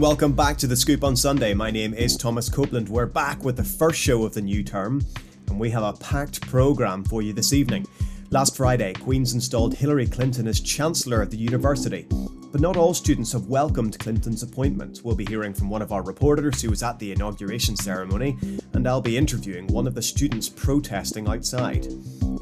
and welcome back to The Scoop on Sunday. My name is Thomas Copeland. We're back with the first show of the new term, and we have a packed programme for you this evening. Last Friday, Queen's installed Hillary Clinton as Chancellor of the university. But not all students have welcomed Clinton's appointment. We'll be hearing from one of our reporters who was at the inauguration ceremony, and I'll be interviewing one of the students protesting outside.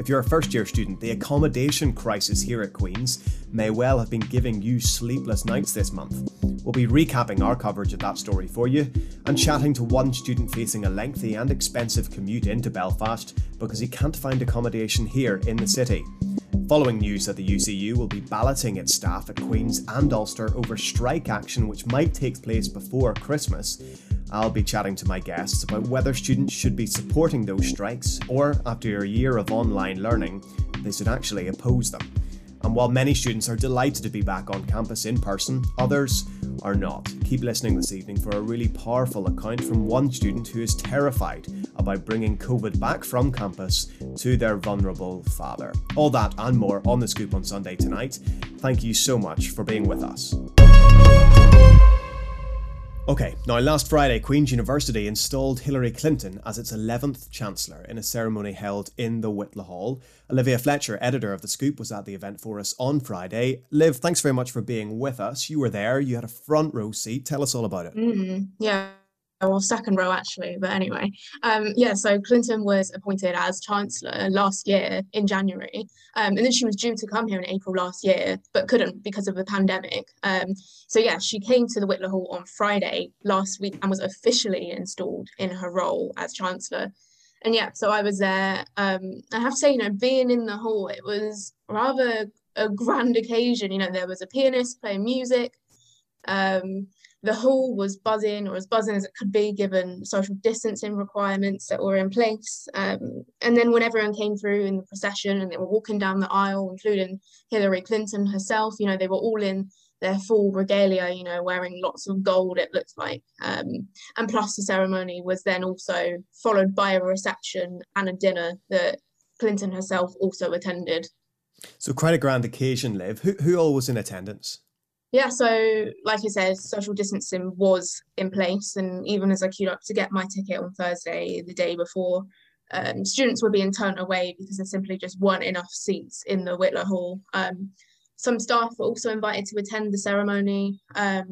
If you're a first year student, the accommodation crisis here at Queen's may well have been giving you sleepless nights this month. We'll be recapping our coverage of that story for you and chatting to one student facing a lengthy and expensive commute into Belfast because he can't find accommodation here in the city. Following news that the UCU will be balloting its staff at Queen's and Ulster over strike action which might take place before Christmas, I'll be chatting to my guests about whether students should be supporting those strikes or, after a year of online learning, they should actually oppose them. And while many students are delighted to be back on campus in person, others are not. Keep listening this evening for a really powerful account from one student who is terrified about bringing COVID back from campus to their vulnerable father. All that and more on the scoop on Sunday tonight. Thank you so much for being with us. Okay, now last Friday, Queen's University installed Hillary Clinton as its 11th Chancellor in a ceremony held in the Whitla Hall. Olivia Fletcher, editor of The Scoop, was at the event for us on Friday. Liv, thanks very much for being with us. You were there, you had a front row seat. Tell us all about it. Mm-hmm. Yeah, well, second row actually, but anyway, um, yeah. So Clinton was appointed as chancellor last year in January, um, and then she was due to come here in April last year, but couldn't because of the pandemic. Um, so yeah, she came to the Whitla Hall on Friday last week and was officially installed in her role as chancellor. And yeah, so I was there. Um, I have to say, you know, being in the hall, it was rather a grand occasion. You know, there was a pianist playing music. Um, the hall was buzzing or as buzzing as it could be given social distancing requirements that were in place. Um, and then when everyone came through in the procession and they were walking down the aisle, including Hillary Clinton herself, you know, they were all in their full regalia, you know, wearing lots of gold, it looked like. Um, and plus the ceremony was then also followed by a reception and a dinner that Clinton herself also attended. So quite a grand occasion, Liv. Who, who all was in attendance? Yeah, so like I said, social distancing was in place, and even as I queued up to get my ticket on Thursday, the day before, um, students were being turned away because there simply just weren't enough seats in the Whitla Hall. Um, some staff were also invited to attend the ceremony, um,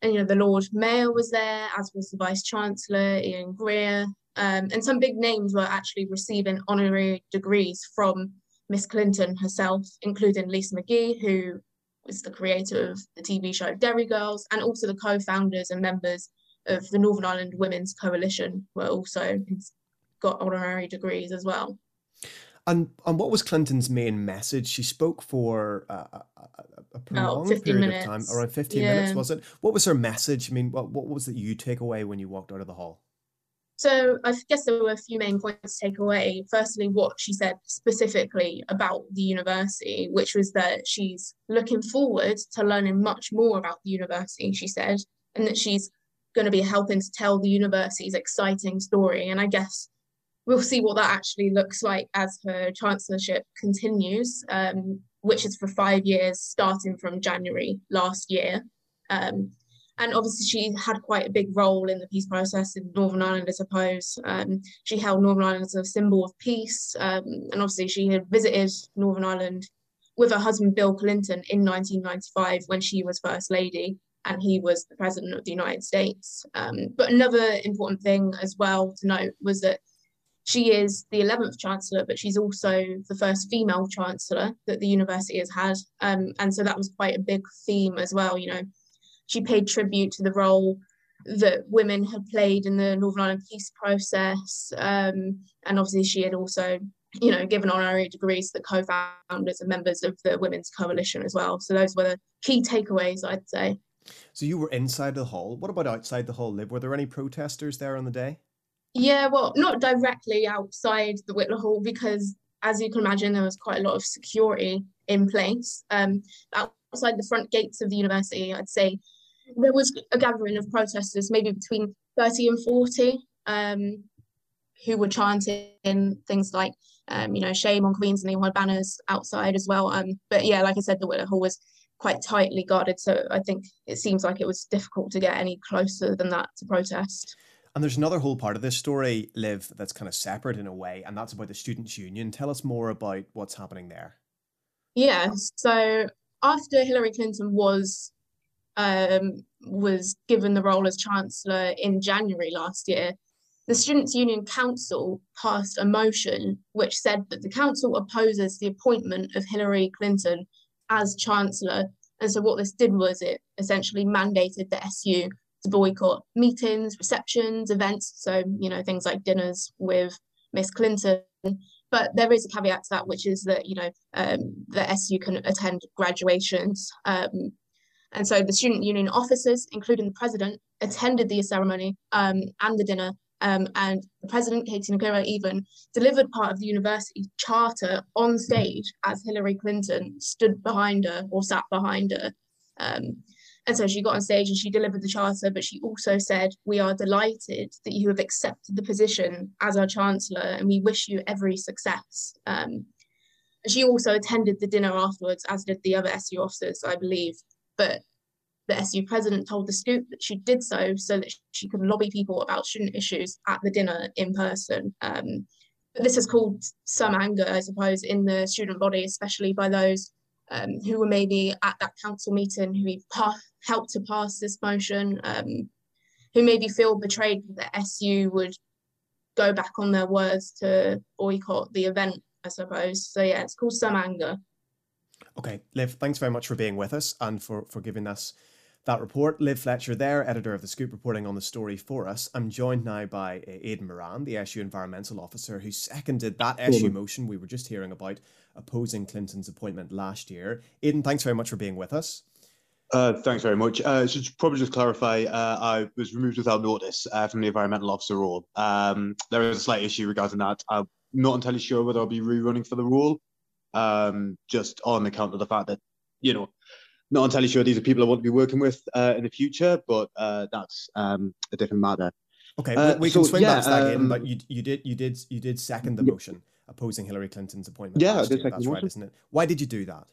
and you know the Lord Mayor was there, as was the Vice Chancellor Ian Greer, um, and some big names were actually receiving honorary degrees from Miss Clinton herself, including Lisa McGee, who was the creator of the TV show Derry Girls, and also the co-founders and members of the Northern Ireland Women's Coalition were also got honorary degrees as well. And and what was Clinton's main message? She spoke for a, a, a oh, prolonged oh, period minutes. of time, around fifteen yeah. minutes, was it? What was her message? I mean, what what was it you take away when you walked out of the hall? So I guess there were a few main points to take away. Firstly, what she said specifically about the university, which was that she's looking forward to learning much more about the university, she said, and that she's going to be helping to tell the university's exciting story. And I guess we'll see what that actually looks like as her chancellorship continues, um, which is for five years, starting from January last year. Um, and obviously she had quite a big role in the peace process in Northern Ireland, I suppose. Um, she held Northern Ireland as a symbol of peace, um, and obviously she had visited Northern Ireland with her husband Bill Clinton in 1995 when she was First Lady and he was the President of the United States. Um, but another important thing as well to note was that she is the 11th Chancellor, but she's also the first female Chancellor that the university has had. Um, and so that was quite a big theme as well, you know, she paid tribute to the role that women had played in the Northern Ireland peace process. Um, and obviously, she had also, you know, given honorary degrees to the co founders and members of the Women's Coalition as well. So, those were the key takeaways, I'd say. So, you were inside the hall. What about outside the hall, Liv? Were there any protesters there on the day? Yeah, well, not directly outside the Whitla Hall because, as you can imagine, there was quite a lot of security in place. Um, outside the front gates of the university, I'd say there was a gathering of protesters, maybe between 30 and 40, um, who were chanting things like Um, you know, shame on Queens and they had banners outside as well. Um, but yeah, like I said, the Whitla Hall was quite tightly guarded, so I think it seems like it was difficult to get any closer than that to protest. And there's another whole part of this story, Liv, that's kind of separate in a way, and that's about the Students' Union. Tell us more about what's happening there. Yeah, so after Hillary Clinton was um, was given the role as Chancellor in January last year, the Students' Union Council passed a motion which said that the council opposes the appointment of Hillary Clinton as Chancellor. And so what this did was it essentially mandated the SU to boycott meetings, receptions, events. So, you know, things like dinners with Miss Clinton. But there is a caveat to that, which is that, you know, um, the SU can attend graduations. Um, and so the student union officers, including the president, attended the ceremony um, and the dinner. Um, and the president, Katie Nogueira, even delivered part of the university charter on stage as Hillary Clinton stood behind her or sat behind her. Um, and so she got on stage and she delivered the charter, but she also said, We are delighted that you have accepted the position as our Chancellor and we wish you every success. Um, she also attended the dinner afterwards, as did the other SU officers, I believe. But the SU president told the Scoop that she did so so that she could lobby people about student issues at the dinner in person. Um, but this has caused some anger, I suppose, in the student body, especially by those um, who were maybe at that council meeting who pa- helped to pass this motion, um, who maybe feel betrayed that SU would go back on their words to boycott the event, I suppose. So yeah, it's caused some anger. Okay, Liv, thanks very much for being with us and for, for giving us that report. Liv Fletcher there, editor of The Scoop, reporting on the story for us. I'm joined now by uh, Aidan Moran, the SU environmental officer, who seconded that SU motion we were just hearing about opposing Clinton's appointment last year. Aidan, thanks very much for being with us. Uh, thanks very much. Uh, so probably just clarify, uh, I was removed without notice uh, from the environmental officer role. Um, there is a slight issue regarding that. I'm not entirely sure whether I'll be rerunning for the role, um, just on account of the fact that, you know, not entirely sure these are people I want to be working with uh, in the future, but uh, that's um, a different matter. Okay, we, we can swing yeah, back to that, um, Aidan, but you, you did you did you did second the motion opposing Hillary Clinton's appointment. Yeah, that's right, isn't it? Why did you do that?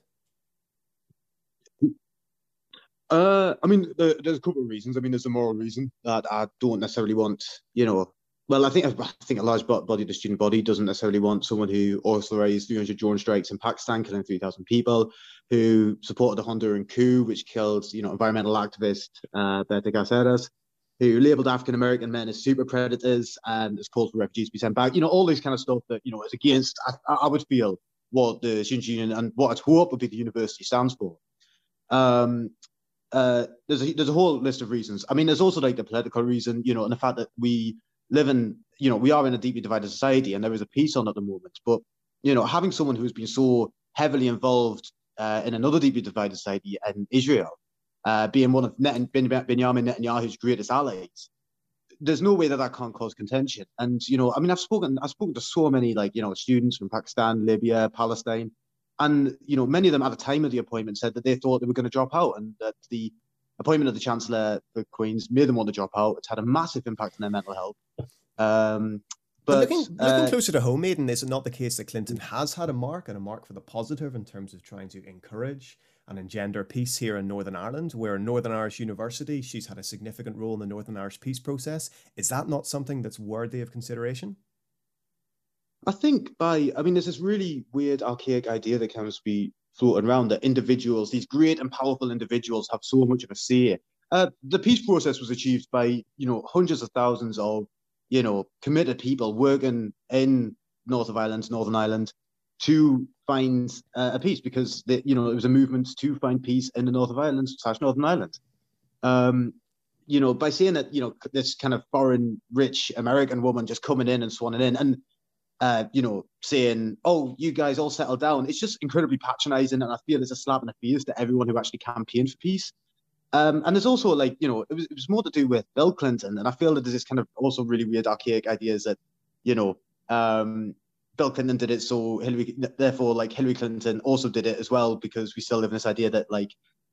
Uh, I mean, there's a couple of reasons. I mean, there's a moral reason that I don't necessarily want, you know, well, I think I think a large body of the student body doesn't necessarily want someone who authorized 300 drone strikes in Pakistan, killing 3,000 people, who supported the Honduran coup, which killed, you know, environmental activist uh, Berta Cáceres, who labeled African American men as super predators and has called for refugees to be sent back. You know, all this kind of stuff that, you know, is against, I, I would feel, what the Student Union and what I'd hope would be the university stands for. Um, uh, there's a, there's a whole list of reasons. I mean, there's also like the political reason, you know, and the fact that we live in, you know, we are in a deeply divided society and there is a peace on at the moment. But, you know, having someone who's been so heavily involved uh, in another deeply divided society in Israel, uh, being one of Net- Benjamin Netanyahu's greatest allies, there's no way that that can't cause contention. And you know, I mean, I've spoken, I've spoken to so many like you know students from Pakistan, Libya, Palestine, and you know, many of them at the time of the appointment said that they thought they were going to drop out, and that the appointment of the chancellor for Queens made them want to drop out. It's had a massive impact on their mental health. Um, but, but looking, looking uh, closer to home, Aidan, is it not the case that Clinton has had a mark and a mark for the positive in terms of trying to encourage and engender peace here in Northern Ireland, where Northern Irish University, she's had a significant role in the Northern Irish peace process. Is that not something that's worthy of consideration? I think by, I mean, there's this really weird, archaic idea that comes to be floating around that individuals, these great and powerful individuals, have so much of a say. Uh, the peace process was achieved by, you know, hundreds of thousands of you know, committed people working in North of Ireland, Northern Ireland, to find uh, a peace because the, you know it was a movement to find peace in the North of Ireland slash Northern Ireland. Um, you know, by saying that you know this kind of foreign rich American woman just coming in and swanning in and uh, you know saying, "Oh, you guys all settle down," it's just incredibly patronising, and I feel it's a slap in the face to everyone who actually campaigned for peace. Um, and there's also like, you know, it was, it was more to do with Bill Clinton. And I feel that there's this kind of also really weird archaic ideas that, you know, um, Bill Clinton did it. So Hillary, therefore, like Hillary Clinton also did it as well, because we still live in this idea that like,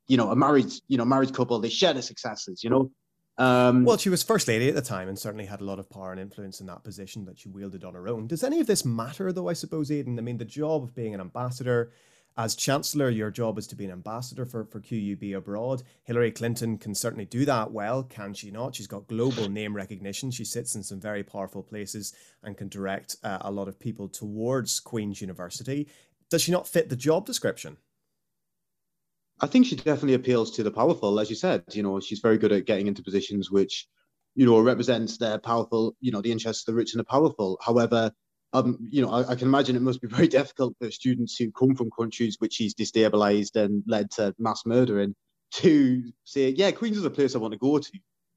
you know, a married, you know, married couple, they share the successes, you know? Um, well, she was first lady at the time and certainly had a lot of power and influence in that position that she wielded on her own. Does any of this matter, though? I suppose, Aidan. I mean, the job of being an ambassador as Chancellor, your job is to be an ambassador for, for QUB abroad. Hillary Clinton can certainly do that well, can she not? She's got global name recognition. She sits in some very powerful places and can direct uh, a lot of people towards Queen's University. Does she not fit the job description? I think she definitely appeals to the powerful, as you said. You know, she's very good at getting into positions which, you know, represents their powerful, you know, the interests of the rich and the powerful. However, um, you know, I, I, can imagine it must be very difficult for students who come from countries which he's destabilized and led to mass murdering to say, yeah, Queens is a place I want to go to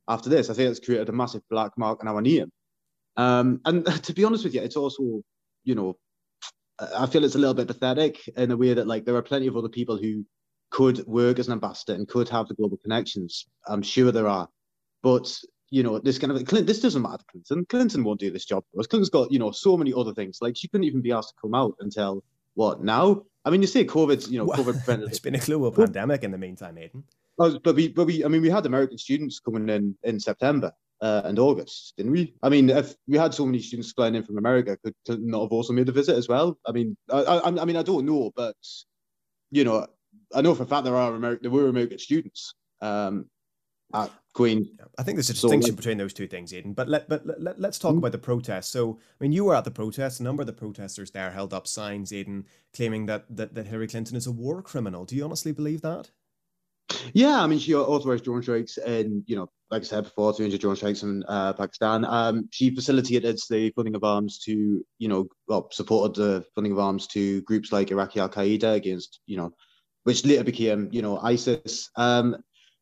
after this. I think it's created a massive black mark on our name. Um, and to be honest with you, it's also, you know, I feel it's a little bit pathetic in a way that like there are plenty of other people who could work as an ambassador and could have the global connections. I'm sure there are, but you know, this kind of Clinton, this doesn't matter to Clinton. Clinton won't do this job for us. Clinton's got, you know, so many other things. Like she couldn't even be asked to come out until what now? I mean, you say COVID, you know, COVID prevented. it's been a global pandemic in the meantime, Aidan. But we, but we, I mean, we had American students coming in in September uh, and August, didn't we? I mean, if we had so many students flying in from America, could Clinton not have also made a visit as well? I mean, I, I, I mean, I don't know, but you know, I know for a fact there are American, there were American students. Um, at Queen. I think there's a distinction so, between those two things, Aidan. But let but let, us talk mm-hmm. about the protests. So, I mean, you were at the protest. A number of the protesters there held up signs, Aidan, claiming that that, that Hillary Clinton is a war criminal. Do you honestly believe that? Yeah, I mean, she authorized drone strikes in, you know, like I said before, 200 drone strikes in uh, Pakistan. Um, she facilitated the funding of arms to, you know, well, supported the funding of arms to groups like Iraqi Al Qaeda against, you know, which later became, you know, ISIS. Um,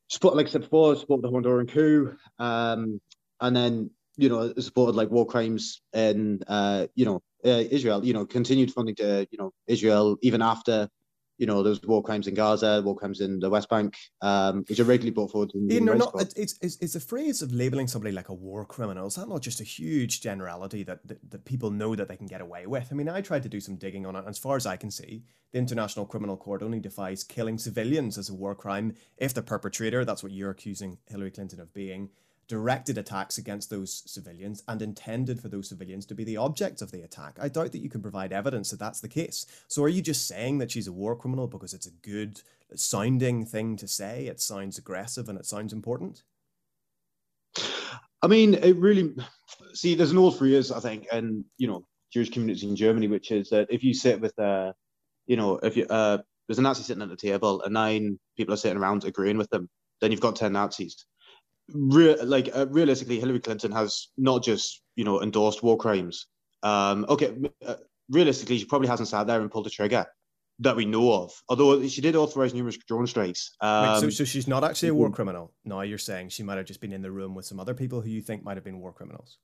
support, like I said before, support the Honduran coup, um, and then you know supported like war crimes in uh, you know uh, Israel. You know, continued funding to you know Israel even after you know, there's war crimes in Gaza, war crimes in the West Bank, um, which are regularly brought forward. In, know, not, it's, it's, it's a phrase of labeling somebody like a war criminal. Is that not just a huge generality that, that, that people know that they can get away with? I mean, I tried to do some digging on it. As far as I can see, the International Criminal Court only defines killing civilians as a war crime if the perpetrator, that's what you're accusing Hillary Clinton of being, directed attacks against those civilians and intended for those civilians to be the objects of the attack. I doubt that you can provide evidence that that's the case. So are you just saying that she's a war criminal because it's a good sounding thing to say? It sounds aggressive and it sounds important? I mean, it really see there's an old phrase, I think, and you know, Jewish community in Germany, which is that if you sit with uh you know, if you uh there's a Nazi sitting at the table and nine people are sitting around agreeing with them, then you've got ten Nazis re- like uh, realistically, Hillary Clinton has not just you know endorsed war crimes. Um, okay, uh, realistically, she probably hasn't sat there and pulled the trigger that we know of. Although she did authorize numerous drone strikes. Um, Wait, so, so she's not actually a war criminal. No, you're saying she might have just been in the room with some other people who you think might have been war criminals.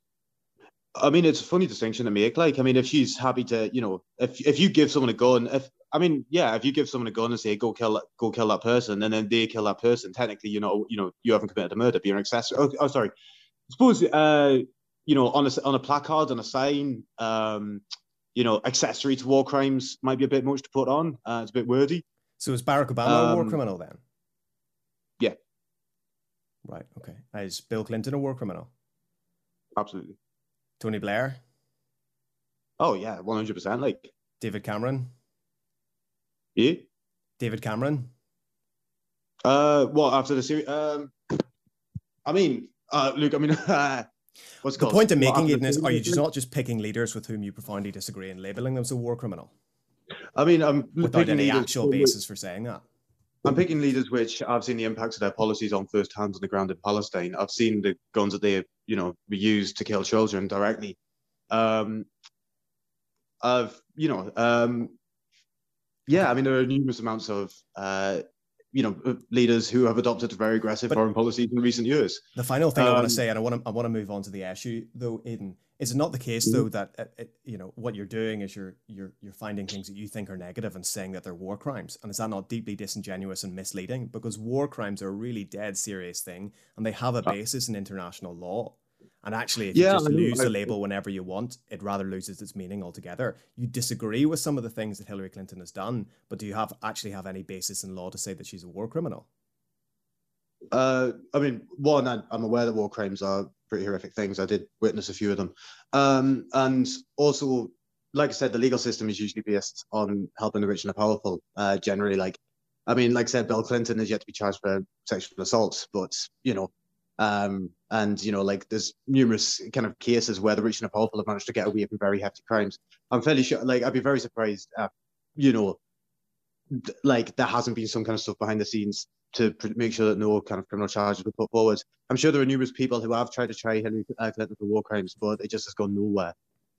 I mean, it's a funny distinction to make. Like, I mean, if she's happy to, you know, if if you give someone a gun, if I mean, yeah, if you give someone a gun and say go kill go kill that person, and then they kill that person, technically, you know, you know, you haven't committed a murder, but you're an accessory. Oh, oh sorry. Suppose, uh, you know, on a on a placard, on a sign, um, you know, accessory to war crimes might be a bit much to put on. Uh, it's a bit wordy. So is Barack Obama um, a war um, criminal then? Yeah. Right. Okay. Is Bill Clinton a war criminal? Absolutely. Tony Blair. Oh yeah, one hundred percent. Like David Cameron. Yeah. David Cameron. Uh, what after the series? Um, I mean, uh, Luke. I mean, uh, what's the point of making it is: Are you just not just picking leaders with whom you profoundly disagree and labeling them as a war criminal? I mean, I'm without any actual basis for saying that. I'm picking leaders which I've seen the impacts of their policies on first hand on the ground in Palestine. I've seen the guns that they, you know, used to kill children directly. Um, I've, you know, um, yeah, I mean, there are numerous amounts of, uh, you know, leaders who have adopted very aggressive but foreign policies in recent years. The final thing um, I want to say, and I want to, I want to move on to the issue, though, Aidan, is it not the case though mm-hmm. that uh, you know what you're doing is you're you're you're finding things that you think are negative and saying that they're war crimes, and is that not deeply disingenuous and misleading? Because war crimes are a really dead serious thing, and they have a basis in international law. And actually, if yeah, you just lose the label whenever you want, it rather loses its meaning altogether. You disagree with some of the things that Hillary Clinton has done, but do you have actually have any basis in law to say that she's a war criminal? Uh, I mean, one, I'm aware that war crimes are pretty horrific things. I did witness a few of them. Um, and also, like I said, the legal system is usually based on helping the rich and the powerful. Uh, generally, like, I mean, like I said, Bill Clinton is yet to be charged for sexual assault, but you know, um, and you know, like there's numerous kind of cases where the rich and the powerful have managed to get away from very hefty crimes. I'm fairly sure, like, I'd be very surprised, uh, you know, like there hasn't been some kind of stuff behind the scenes to make sure that no kind of criminal charges were put forward. I'm sure there are numerous people who have tried to try Hillary uh, Clinton for war crimes, but it just has gone nowhere.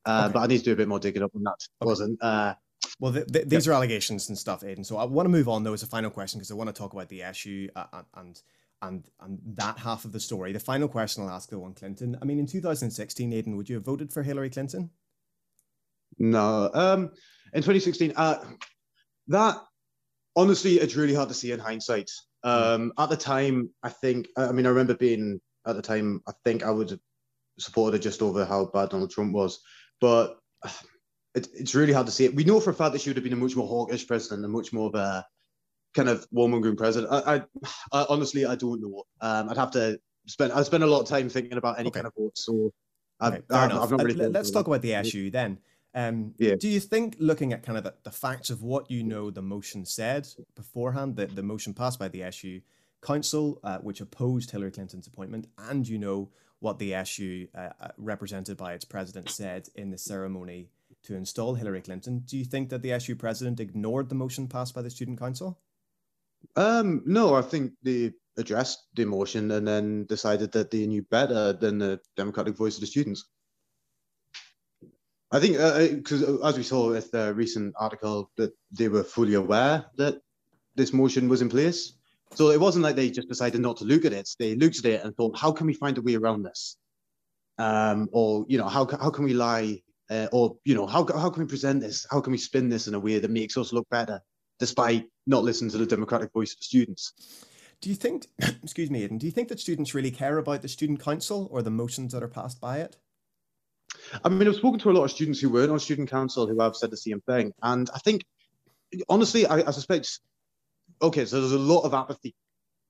Uh, okay. But I need to do a bit more digging up on that. Okay. Wasn't. Uh, well, the, the, these are allegations and stuff, Aidan. So I want to move on though as a final question because I want to talk about the issue uh, and and and that half of the story. The final question I'll ask though on Clinton. I mean, in 2016, Aidan, would you have voted for Hillary Clinton? No. Um, in 2016, uh, that honestly, it's really hard to see in hindsight. Um, at the time, I think, I mean, I remember being at the time, I think I would have supported it just over how bad Donald Trump was. But it, it's really hard to see it. We know for a fact that she would have been a much more hawkish president and much more of a kind of warmongering president. I, I, I, honestly, I don't know. Um, I'd have to spend, I spend a lot of time thinking about any okay. kind of votes. So I, I've, not really. Uh, let's talk about the issue then. Um, yeah. Do you think, looking at kind of the, the, facts of what you know the motion said beforehand, that the motion passed by the SU Council, uh, which opposed Hillary Clinton's appointment, and you know what the SU, uh, uh, represented by its president, said in the ceremony to install Hillary Clinton, do you think that the SU president ignored the motion passed by the Student Council? Um, no, I think they addressed the motion and then decided that they knew better than the democratic voice of the students. I think because uh, uh as we saw with the recent article that they were fully aware that this motion was in place. So it wasn't like they just decided not to look at it. They looked at it and thought, how can we find a way around this? Um, or you know, how how can we lie? Uh, or you know, how how can we present this? How can we spin this in a way that makes us look better, despite not listening to the democratic voice of students? Do you think, excuse me, Aidan, do you think that students really care about the student council or the motions that are passed by it? I mean, I've spoken to a lot of students who weren't on student council who have said the same thing, and I think, honestly, I, I suspect. Okay, so there's a lot of apathy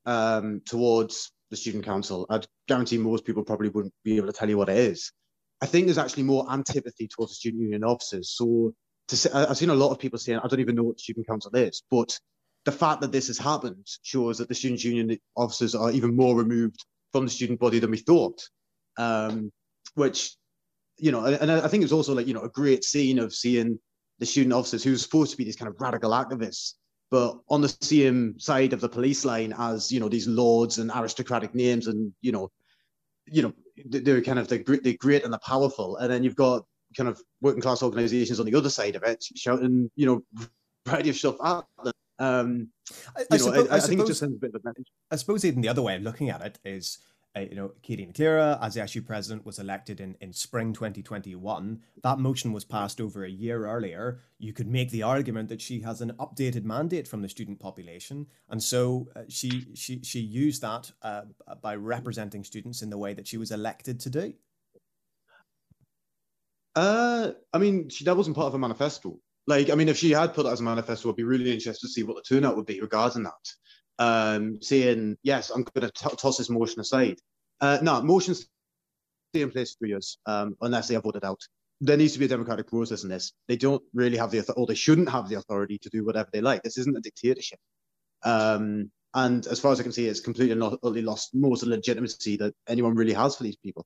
um, towards the student council. I'd guarantee most people probably wouldn't be able to tell you what it is. I think there's actually more antipathy towards the student union officers. So to say, I've seen a lot of people saying, I don't even know what the student council is, but the fact that this has happened shows that the student union officers are even more removed from the student body than we thought, um, which you know, and I think it's also like, you know, a great scene of seeing the student officers who's supposed to be these kind of radical activists, but on the same side of the police line as, you know, these lords and aristocratic names and, you know, you know, they're kind of the the great and the powerful. And then you've got kind of working class organizations on the other side of it shouting, you know, variety of stuff at them. Um, I, I, suppose, I, I, think it just sends a bit of a message. I suppose even the other way of looking at it is uh, you know, Katie McClure, as the SU president, was elected in, in spring 2021. That motion was passed over a year earlier. You could make the argument that she has an updated mandate from the student population, and so uh, she she she used that uh, by representing students in the way that she was elected to do. Uh, I mean, she, that wasn't part of a manifesto. Like, I mean, if she had put it as a manifesto, I'd be really interested to see what the turnout would be regarding that um, saying, yes, I'm going to toss this motion aside. Uh, no, motions stay in place for years um, unless they are voted out. There needs to be a democratic process in this. They don't really have the or they shouldn't have the authority to do whatever they like. This isn't a dictatorship. Um, and as far as I can see, it's completely not utterly lost most of the legitimacy that anyone really has for these people.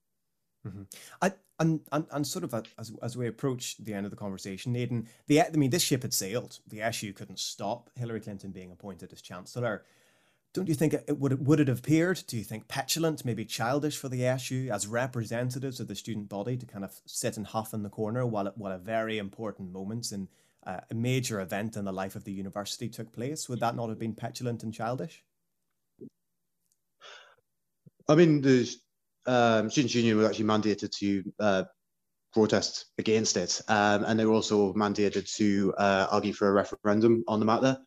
Mm-hmm. I, and, and and sort of as as we approach the end of the conversation, Aidan, the I mean, this ship had sailed. The SU couldn't stop Hillary Clinton being appointed as chancellor. Don't you think it would would it have appeared? Do you think petulant, maybe childish for the SU as representatives of the student body to kind of sit and huff in the corner while while a very important moment in uh, a major event in the life of the university took place? Would that not have been petulant and childish? I mean, the um, Students' Union was actually mandated to uh, protest against it, um, and they were also mandated to uh, argue for a referendum on the matter.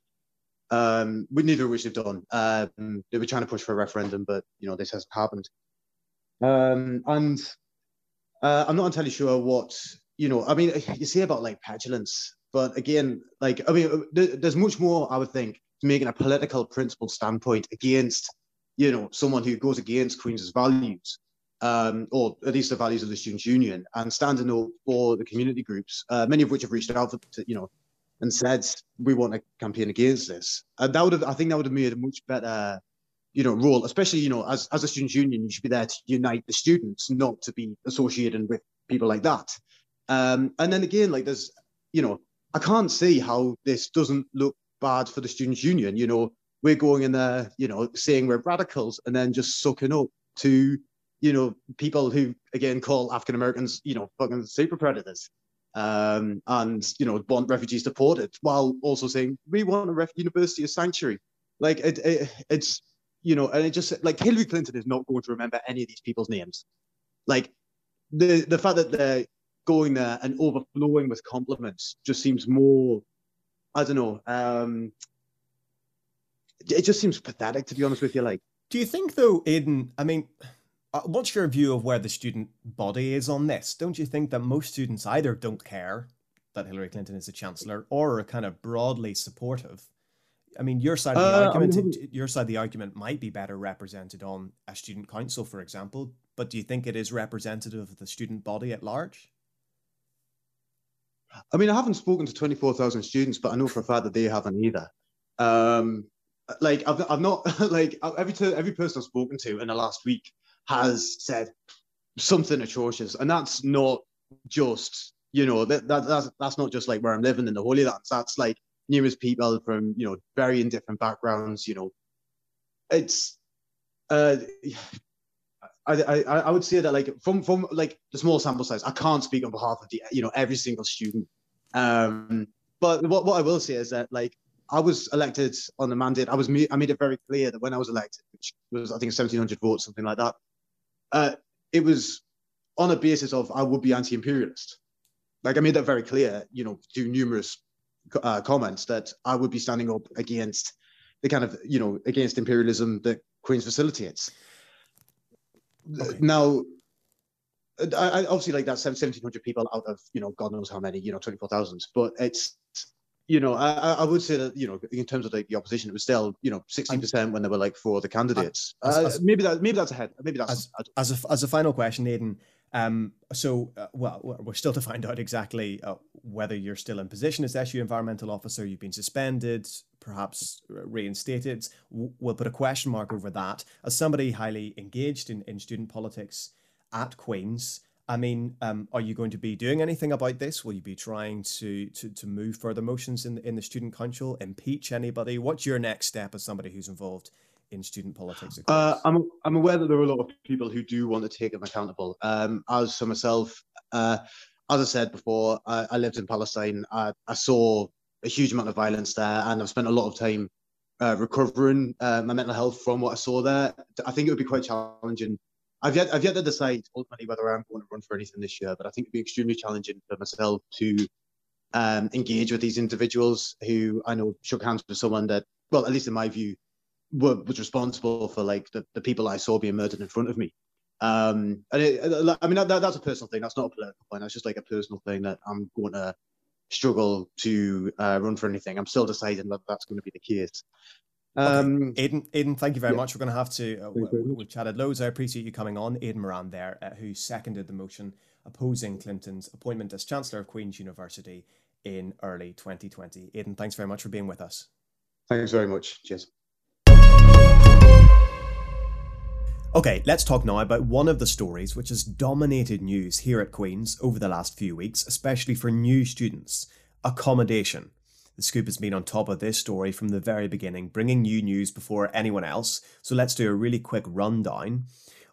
Um, we neither of which have done. Um, they were trying to push for a referendum, but you know this hasn't happened. Um, and uh, I'm not entirely sure what you know. I mean, you say about like petulance, but again, like I mean, there's much more I would think to making a political principle standpoint against you know, someone who goes against Queen's values, um, or at least the values of the Students' Union, and standing up for the community groups, uh, many of which have reached out to, you know, and said we want to campaign against this. And that would have, I think, that would have made a much better, you know, role. Especially, you know, as as a Students' Union, you should be there to unite the students, not to be associated with people like that. Um, and then again, like there's, you know, I can't see how this doesn't look bad for the Students' Union. You know, we're going in there, you know, saying we're radicals and then just sucking up to, you know, people who again call African Americans, you know, fucking super predators. Um, and you know, want refugees deported while also saying we want a ref- university a sanctuary. Like it, it, it's you know, and it just like Hillary Clinton is not going to remember any of these people's names. Like the the fact that they're going there and overflowing with compliments just seems more I don't know. Um, it just seems pathetic, to be honest with you. Like, do you think though, Aiden? I mean, uh, what's your view of where the student body is on this? Don't you think that most students either don't care that Hillary Clinton is a chancellor or are kind of broadly supportive? I mean, your side of the uh, argument, I mean, your side of the argument might be better represented on a student council, for example. But do you think it is representative of the student body at large? I mean, I haven't spoken to 24,000 students, but I know for a fact that they haven't either. Um, like I've, I've not like every every person I've spoken to in the last week has said something atrocious, and that's not just you know that, that that's that's not just like where I'm living in the Holy Lands. That's like numerous people from you know varying different backgrounds. You know, it's uh. I, I, I would say that like from from like the small sample size, I can't speak on behalf of the you know every single student. Um, but what, what I will say is that like I was elected on the mandate. I was I made it very clear that when I was elected, which was I think 1,700 votes, something like that, uh, it was on a basis of I would be anti-imperialist. Like I made that very clear, you know, to numerous uh, comments that I would be standing up against the kind of you know against imperialism that Queen's facilitates. Okay. Now, I, I, obviously like that 1,700 people out of you know God knows how many, you know, 24,000, but it's you know, I, I would say that you know, in terms of like the opposition, it was still you know sixty percent when they were like for the candidates. As, uh, as, maybe that maybe that's ahead. Maybe that's as, as a as a final question, Aidan. Um, so, uh, well, we're still to find out exactly uh, whether you're still in position as SU environmental officer. You've been suspended, perhaps reinstated. We'll put a question mark over that. As somebody highly engaged in, in student politics at Queen's, I mean, um, are you going to be doing anything about this? Will you be trying to to, to move further motions in in the student council, impeach anybody? What's your next step as somebody who's involved in student politics? Uh, I'm I'm aware that there are a lot of people who do want to take them accountable. Um, as for myself, uh, as I said before, I, I lived in Palestine. I, I, saw a huge amount of violence there, and I've spent a lot of time uh, recovering uh, my mental health from what I saw there. I think it would be quite challenging I've yet I've yet to decide ultimately whether I'm going to run for anything this year, but I think it'd be extremely challenging for myself to um, engage with these individuals who I know shook hands with someone that, well, at least in my view, were, was responsible for like the, the people I saw being murdered in front of me. Um, and it, I mean that, that, that's a personal thing. That's not a political point. That's just like a personal thing that I'm going to struggle to uh, run for anything. I'm still deciding that that's going to be the case. Um, okay. Aidan, Aidan, thank you very yeah. much. We're going to have to. Uh, we, have chatted loads. I appreciate you coming on. Aidan Moran there, uh, who seconded the motion opposing Clinton's appointment as Chancellor of Queen's University in early 2020. Aidan, thanks very much for being with us. Thanks very much. Cheers. Okay, let's talk now about one of the stories which has dominated news here at Queen's over the last few weeks, especially for new students accommodation. The Scoop has been on top of this story from the very beginning, bringing you news before anyone else. So let's do a really quick rundown.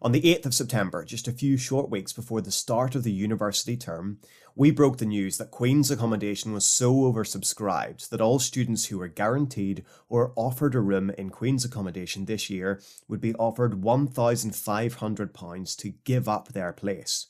On the 8th of September, just a few short weeks before the start of the university term, we broke the news that Queen's accommodation was so oversubscribed that all students who were guaranteed or offered a room in Queen's accommodation this year would be offered £1,500 to give up their place.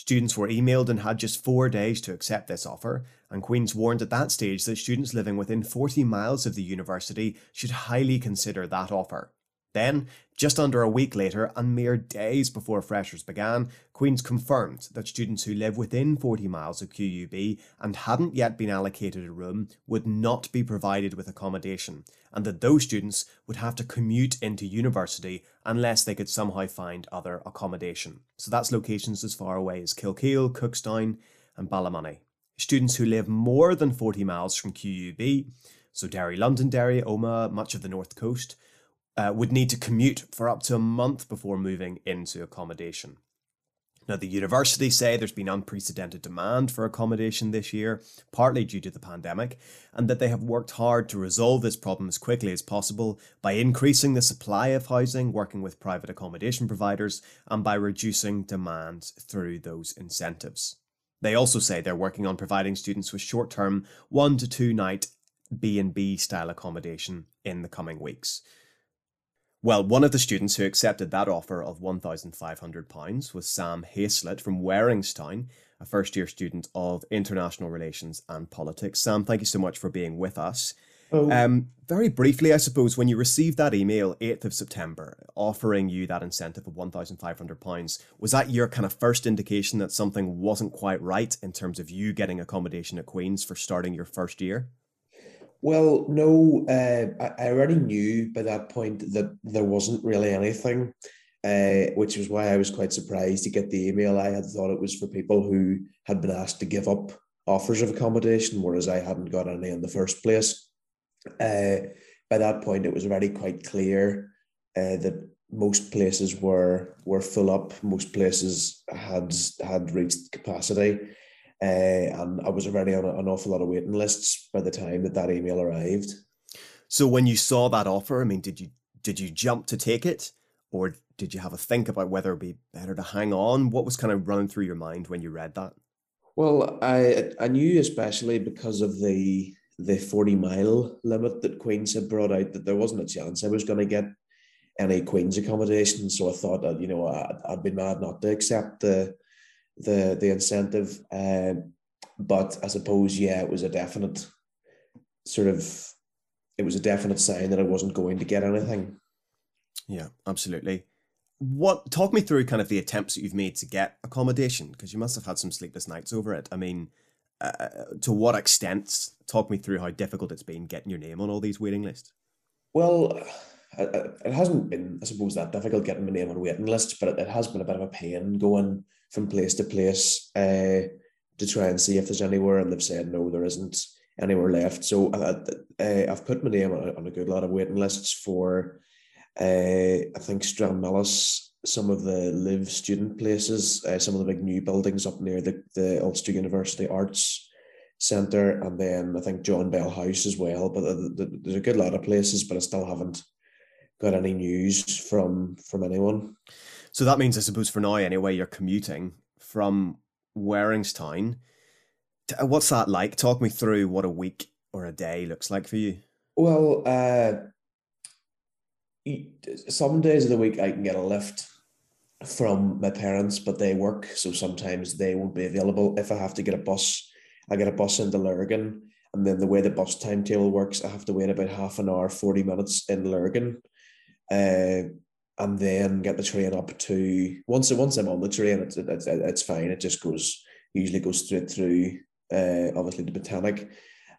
Students were emailed and had just four days to accept this offer, and Queen's warned at that stage that students living within 40 miles of the university should highly consider that offer. Then, just under a week later, and mere days before Freshers began, Queen's confirmed that students who live within 40 miles of QUB and hadn't yet been allocated a room would not be provided with accommodation, and that those students would have to commute into university unless they could somehow find other accommodation. So that's locations as far away as Kilkeel, Cookstown, and Ballymoney. Students who live more than 40 miles from QUB, so Derry, Londonderry, Omagh, much of the North Coast, uh, would need to commute for up to a month before moving into accommodation. Now, the university say there's been unprecedented demand for accommodation this year, partly due to the pandemic, and that they have worked hard to resolve this problem as quickly as possible by increasing the supply of housing, working with private accommodation providers, and by reducing demand through those incentives. They also say they're working on providing students with short-term one to two night B&B style accommodation in the coming weeks. Well, one of the students who accepted that offer of £1,500 was Sam Haslett from Waringstown, a first year student of international relations and politics. Sam, thank you so much for being with us. Oh. Um, very briefly, I suppose, when you received that email, 8th of September, offering you that incentive of £1,500, was that your kind of first indication that something wasn't quite right in terms of you getting accommodation at Queen's for starting your first year? Well, no, uh, I, I already knew by that point that there wasn't really anything, uh, which was why I was quite surprised to get the email. I had thought it was for people who had been asked to give up offers of accommodation, whereas I hadn't got any in the first place. Uh, by that point, it was already quite clear uh, that most places were were full up. Most places had had reached capacity. Uh, and I was already on a, an awful lot of waiting lists by the time that that email arrived. So when you saw that offer, I mean, did you did you jump to take it, or did you have a think about whether it'd be better to hang on? What was kind of running through your mind when you read that? Well, I I knew especially because of the the forty mile limit that Queens had brought out that there wasn't a chance I was going to get any Queens accommodation. So I thought that you know I'd, I'd been mad not to accept the the the incentive. Um, but I suppose yeah, it was a definite sort of it was a definite sign that I wasn't going to get anything. Yeah, absolutely. What talk me through kind of the attempts that you've made to get accommodation because you must have had some sleepless nights over it. I mean, uh, to what extent? Talk me through how difficult it's been getting your name on all these waiting lists. Well, it hasn't been, I suppose, that difficult getting my name on waiting lists, but it has been a bit of a pain going from place to place uh, to try and see if there's anywhere, and they've said no, there isn't anywhere left. So uh, uh, I've put my name on a, on a, good lot of waiting lists for, uh, I think Stranmillis, some of the live student places, uh, some of the big new buildings up near the the Ulster University Arts Centre, and then I think John Bell House as well. But there's a good lot of places, but I still haven't got any news from from anyone. So that means, I suppose, for now anyway, you're commuting from Waringstown. Uh, what's that like? Talk me through what a week or a day looks like for you. Well, uh, some days of the week I can get a lift from my parents, but they work, so sometimes they won't be available. If I have to get a bus, I get a bus into Lurgan, and then the way the bus timetable works, I have to wait about half an hour, forty minutes in Lurgan. Uh, and then get the train up to once once I'm on the train, it's it's, it's fine. It just goes usually goes straight through. Uh, obviously the Botanic,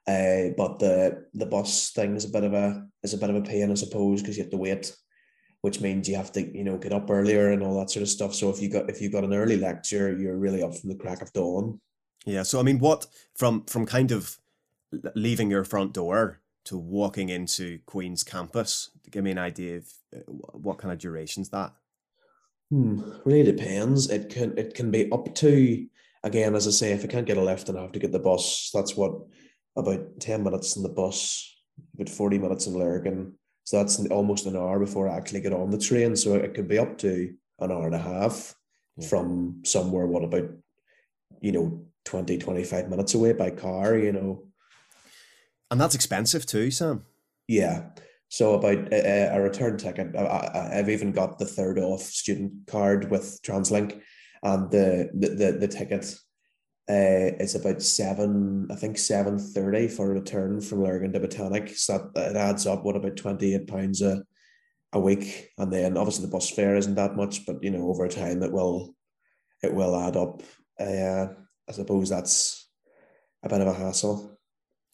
uh, but the the bus thing is a bit of a is a bit of a pain, I suppose, because you have to wait, which means you have to you know get up earlier and all that sort of stuff. So if you got if you got an early lecture, you're really up from the crack of dawn. Yeah. So I mean, what from from kind of leaving your front door to walking into Queen's campus? To give me an idea of uh, what kind of duration's that? Hmm, really depends. It can it can be up to again, as I say, if I can't get a lift and I have to get the bus, that's what about ten minutes in the bus, about forty minutes in Lurgan. So that's almost an hour before I actually get on the train. So it could be up to an hour and a half yeah. from somewhere. What about you know 20, 25 minutes away by car? You know, and that's expensive too, Sam. Yeah. So about a, a return ticket, I, have even got the third off student card with TransLink, and the the the, the ticket uh, is about seven, I think seven thirty for a return from Lurgan to Botanic. So that it adds up what about twenty eight pounds a a week, and then obviously the bus fare isn't that much, but you know over time it will it will add up. Uh, I suppose that's a bit of a hassle.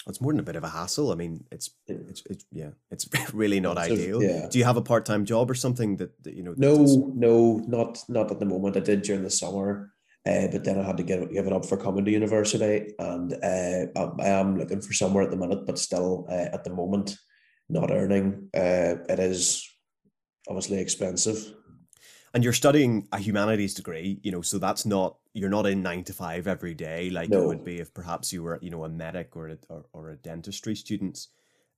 It's more than a bit of a hassle. I mean, it's it's, it's yeah, it's really not So, ideal. yeah. Do you have a part time job or something that, that you know? that No, does- no, not not at the moment. I did during the summer, uh, but then I had to give, give it up for coming to university, and uh, I, I am looking for somewhere at the minute, but still uh, at the moment not earning. Uh, it is obviously expensive. and you're studying a humanities degree, you know, so that's not you're not in nine to five every day like No. would be if perhaps you were, you know, a medic or a, or, or a dentistry student.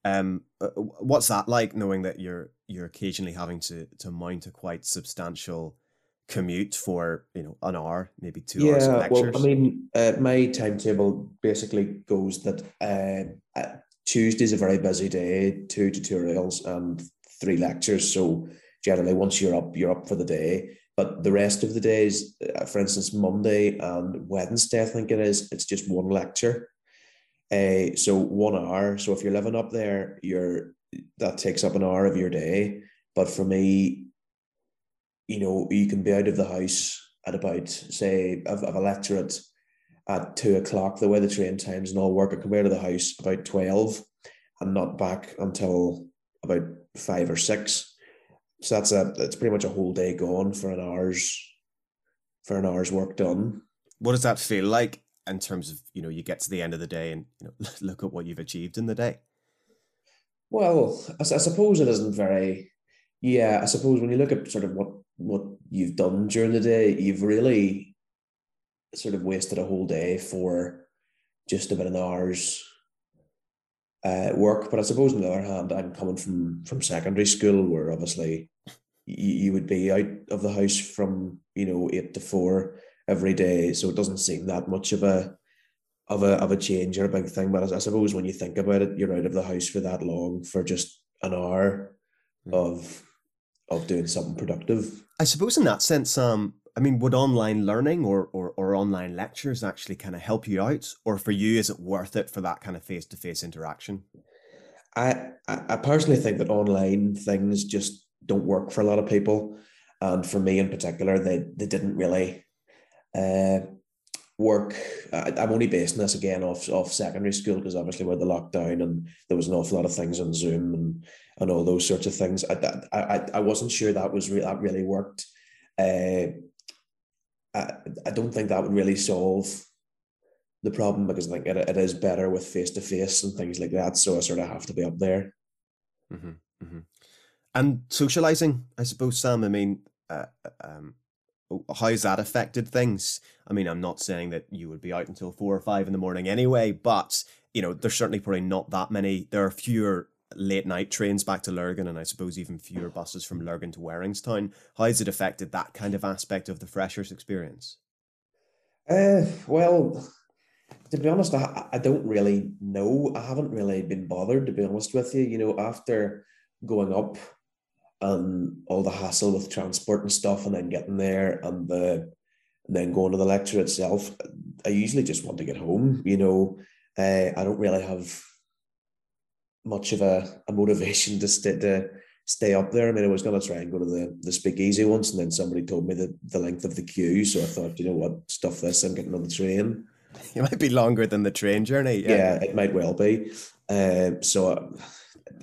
Um, uh, what's that like, knowing that you're you're occasionally having to to mount a quite substantial commute for you know an hour, maybe two hours of Yeah, well, lectures? I mean, uh, my timetable basically goes that uh, uh, Tuesday's a very busy day, two tutorials and three lectures. So generally, once you're up, you're up for the day. But the rest of the days, uh, for instance, Monday and Wednesday, I think it is, it's just one lecture. Uh, so one hour. So if you're living up there, you're that takes up an hour of your day. But for me, you know, you can be out of the house at about, say, of, a lecture at at two o'clock, the way the train times and all work, I can be out of the house about 12 and not back until about five or six. So that's a that's pretty much a whole day gone for an hour's for an hour's work done. what does that feel like in terms of you know you get to the end of the day and you know look at what you've achieved in the day? Well, I suppose it isn't very. Yeah, I suppose when you look at sort of what what you've done during the day, you've really sort of wasted a whole day for just about an hour's uh, work. But I suppose on the other hand, I'm coming from from secondary school, where obviously you, you would be out of the house from you know eight to four every day, so it doesn't seem that much of a of a of a change or a big thing. But I, I suppose when you think about it, you're out of the house for that long for just an hour Mm. of of doing something productive. I suppose in that sense, um, I mean, would online learning or, or, or online lectures actually kind of help you out? Or for you, is it worth it for that kind of face to face interaction? I, I personally think that online things just don't work for a lot of people, and for me in particular, they they didn't really uh, work. I, I'm only basing this again off off secondary school because obviously with the lockdown and there was an awful lot of things on Zoom and and all those sorts of things. I I I, I wasn't sure that was re- that really worked. Uh, I I don't think that would really solve the problem because I think it, it is better with face to face and things like that. So I sort of have to be up there. hmm hmm And socializing, I suppose, Sam. I mean, uh, um, how's that affected things? I mean, I'm not saying that you would be out until four or five in the morning anyway, but you know, there's certainly probably not that many. There are fewer late night trains back to Lurgan, and I suppose even fewer buses from Lurgan to Waringstown. How has it affected that kind of aspect of the freshers' experience? Uh, well, to be honest, I, I don't really know. I haven't really been bothered, to be honest with you. You know, after going up and all the hassle with transport and stuff, and then getting there and the and then going to the lecture itself, I usually just want to get home. You know, uh, I don't really have much of a, a motivation to stay to stay up there. I mean, I was going to try and go to the the speakeasy once, and then somebody told me the, the length of the queue. So I thought, you know what, stuff this. I'm getting on the train. It might be longer than the train journey. Yeah, it might well be. Um, so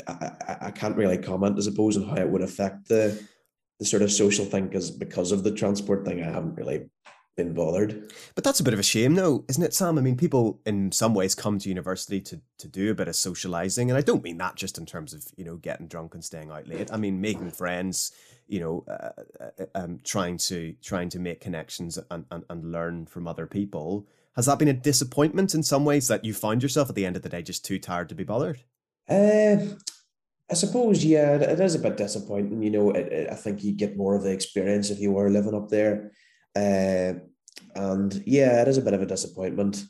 I, I, I can't really comment, I suppose, on how it would affect the the sort of social thing because because of the transport thing, I haven't really been bothered. But that's a bit of a shame, though, isn't it, Sam? I mean, people in some ways come to university to, to do a bit of socializing. And I don't mean that just in terms of, you know, getting drunk and staying out late. I mean, making friends, you know, uh, uh, um, trying to trying to make connections and, and, and learn from other people. Has that been a disappointment in some ways that you found yourself at the end of the day just too tired to be bothered? Uh, I suppose, yeah, it- it is a bit disappointing. You know, it, it- I think you get more of the experience if you were living up there. Uh, and yeah, it is a bit of a disappointment.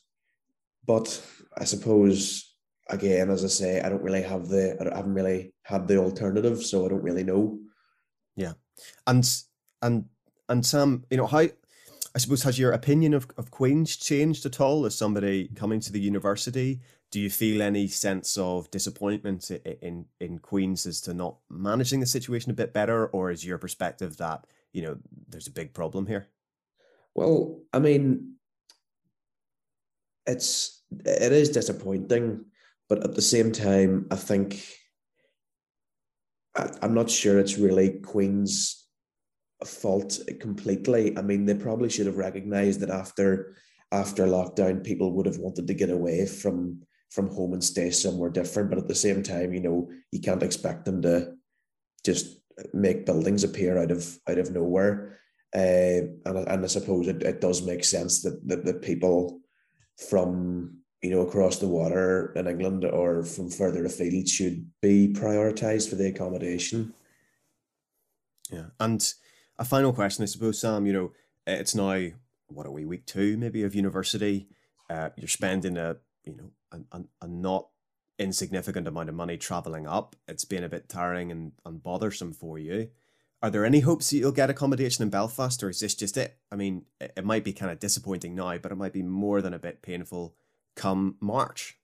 But I suppose, again, as I say, I don't really have the, I haven't really had the alternative, so I don't really know. Yeah, and and and Sam, you know, how I suppose has your opinion of, of Queens changed at all as somebody coming to the university? do you feel any sense of disappointment in in Queens as to not managing the situation a bit better, or is your perspective that you know there's a big problem here? Well, I mean, it's it is disappointing, but at the same time, I think I, I'm not sure it's really Queen's fault completely. I mean, they probably should have recognised that after after lockdown, people would have wanted to get away from from home and stay somewhere different. But at the same time, you know, you can't expect them to just make buildings appear out of out of nowhere. Uh, and, and I suppose it, it does make sense that, that that people from you know across the water in England or from further afield should be prioritised for the accommodation. Yeah, and a final question, I suppose, Sam. You know, it's now what are we week two maybe of university. Uh, you're spending a you know a, a, a not insignificant amount of money traveling up. It's been a bit tiring and, and bothersome for you. Are there any hopes that you'll get accommodation in Belfast, or is this just it? I mean, it, it might be kind of disappointing now, but it might be more than a bit painful come March.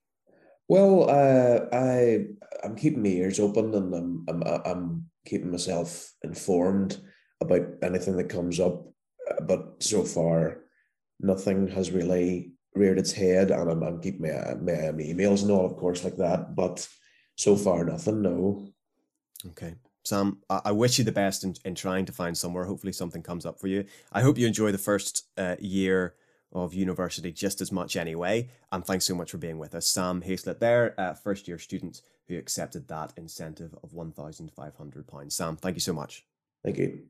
Well, uh, I I'm keeping my ears open and I'm I'm I'm keeping myself informed about anything that comes up, but so far nothing has really reared its head, and I'm, I'm keeping my, my, my emails and all, of course, like that. But so far, nothing. No. Okay. Sam, I wish you the best in, in trying to find somewhere. Hopefully, something comes up for you. I hope you enjoy the first uh, year of university just as much anyway. And thanks so much for being with us. Sam Hayslett there, uh, first year student who accepted that incentive of £1,500. Sam, thank you so much. Thank you.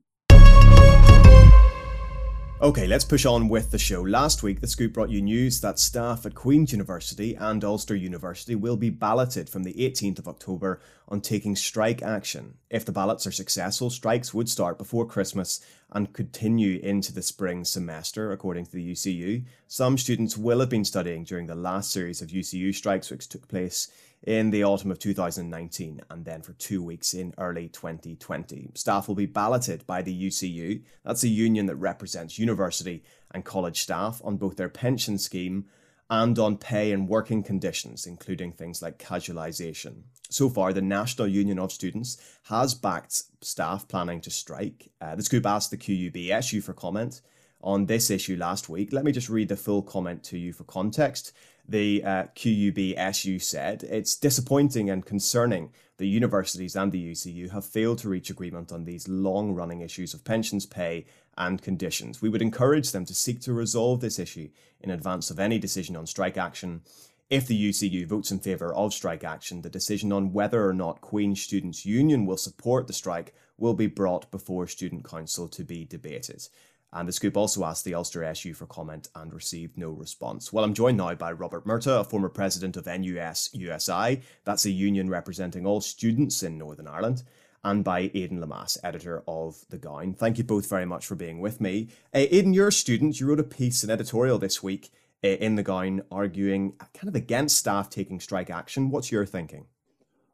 Okay, let's push on with the show. Last week, The Scoop brought you news that staff at Queen's University and Ulster University will be balloted from the 18th of October on taking strike action. If the ballots are successful, strikes would start before Christmas and continue into the spring semester, according to the UCU. Some students will have been studying during the last series of UCU strikes, which took place in the autumn of 2019 and then for two weeks in early 2020. Staff will be balloted by the UCU, that's a union that represents university and college staff, on both their pension scheme and on pay and working conditions, including things like casualisation. So far, the National Union of Students has backed staff planning to strike. Uh, the Scoop asked the QUB SU for comment on this issue last week. Let me just read the full comment to you for context the uh, QUB SU said, it's disappointing and concerning that universities and the UCU have failed to reach agreement on these long running issues of pensions pay and conditions. We would encourage them to seek to resolve this issue in advance of any decision on strike action. If the UCU votes in favour of strike action, the decision on whether or not Queen's Students' Union will support the strike will be brought before Student Council to be debated. And the scoop also asked the Ulster SU for comment and received no response. Well, I'm joined now by Robert Murtagh, a former president of NUS USI, that's a union representing all students in Northern Ireland, and by Aidan Lamass, editor of The Gown. Thank you both very much for being with me. Uh, Aidan, you're a student. You wrote a piece, an editorial this week uh, in The Gown, arguing kind of against staff taking strike action. What's your thinking?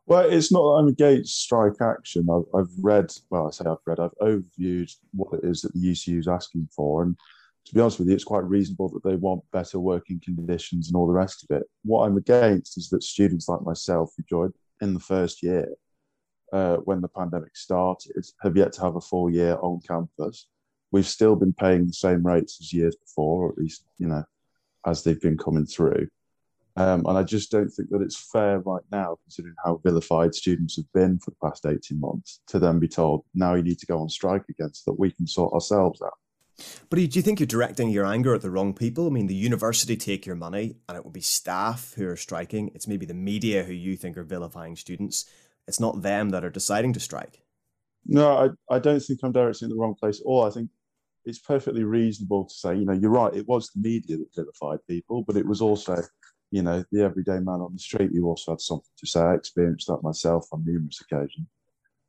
Well, it's not that I'm against strike action. I've, I've, read, well, I say I've read, I've overviewed what it is that the UCU is asking for. And to be honest with you, it's quite reasonable that they want better working conditions and all the rest of it. What I'm against is that students like myself who joined in the first year uh, when the pandemic started have yet to have a full year on campus. We've still been paying the same rates as years before, or at least, you know, as they've been coming through. Um, and I just don't think that it's fair right now, considering how vilified students have been for the past 18 months, to then be told, now you need to go on strike again so that we can sort ourselves out. But do you think you're directing your anger at the wrong people? I mean, the university take your money, and it will be staff who are striking. It's maybe the media who you think are vilifying students. It's not them that are deciding to strike. No, I, I don't think I'm directing in the wrong place at all. I think it's perfectly reasonable to say, you know, you're right, it was the media that vilified people, but it was also you know, the everyday man on the street who also had something to say. I experienced that myself on numerous occasions.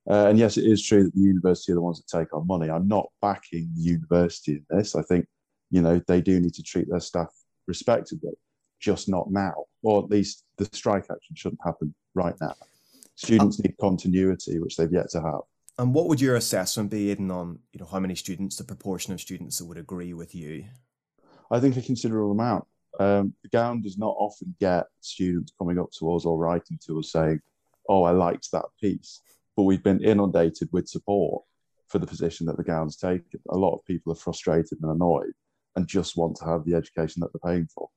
Uh, and yes, it is true that the university are the ones that take our money. I'm not backing the university in this. I think, you know, they do need to treat their staff respectably, just not now, or at least the strike action shouldn't happen right now. Students need continuity, which they've yet to have. And what would your assessment be, Aidan, on you know how many students, the proportion of students that would agree with you? I think a considerable amount Um, the gown does not often get students coming up to us or writing to us saying, "Oh, I liked that piece," but we've been inundated with support for the position that the gown's taken. A lot of people are frustrated and annoyed and just want to have the education that they're paying for.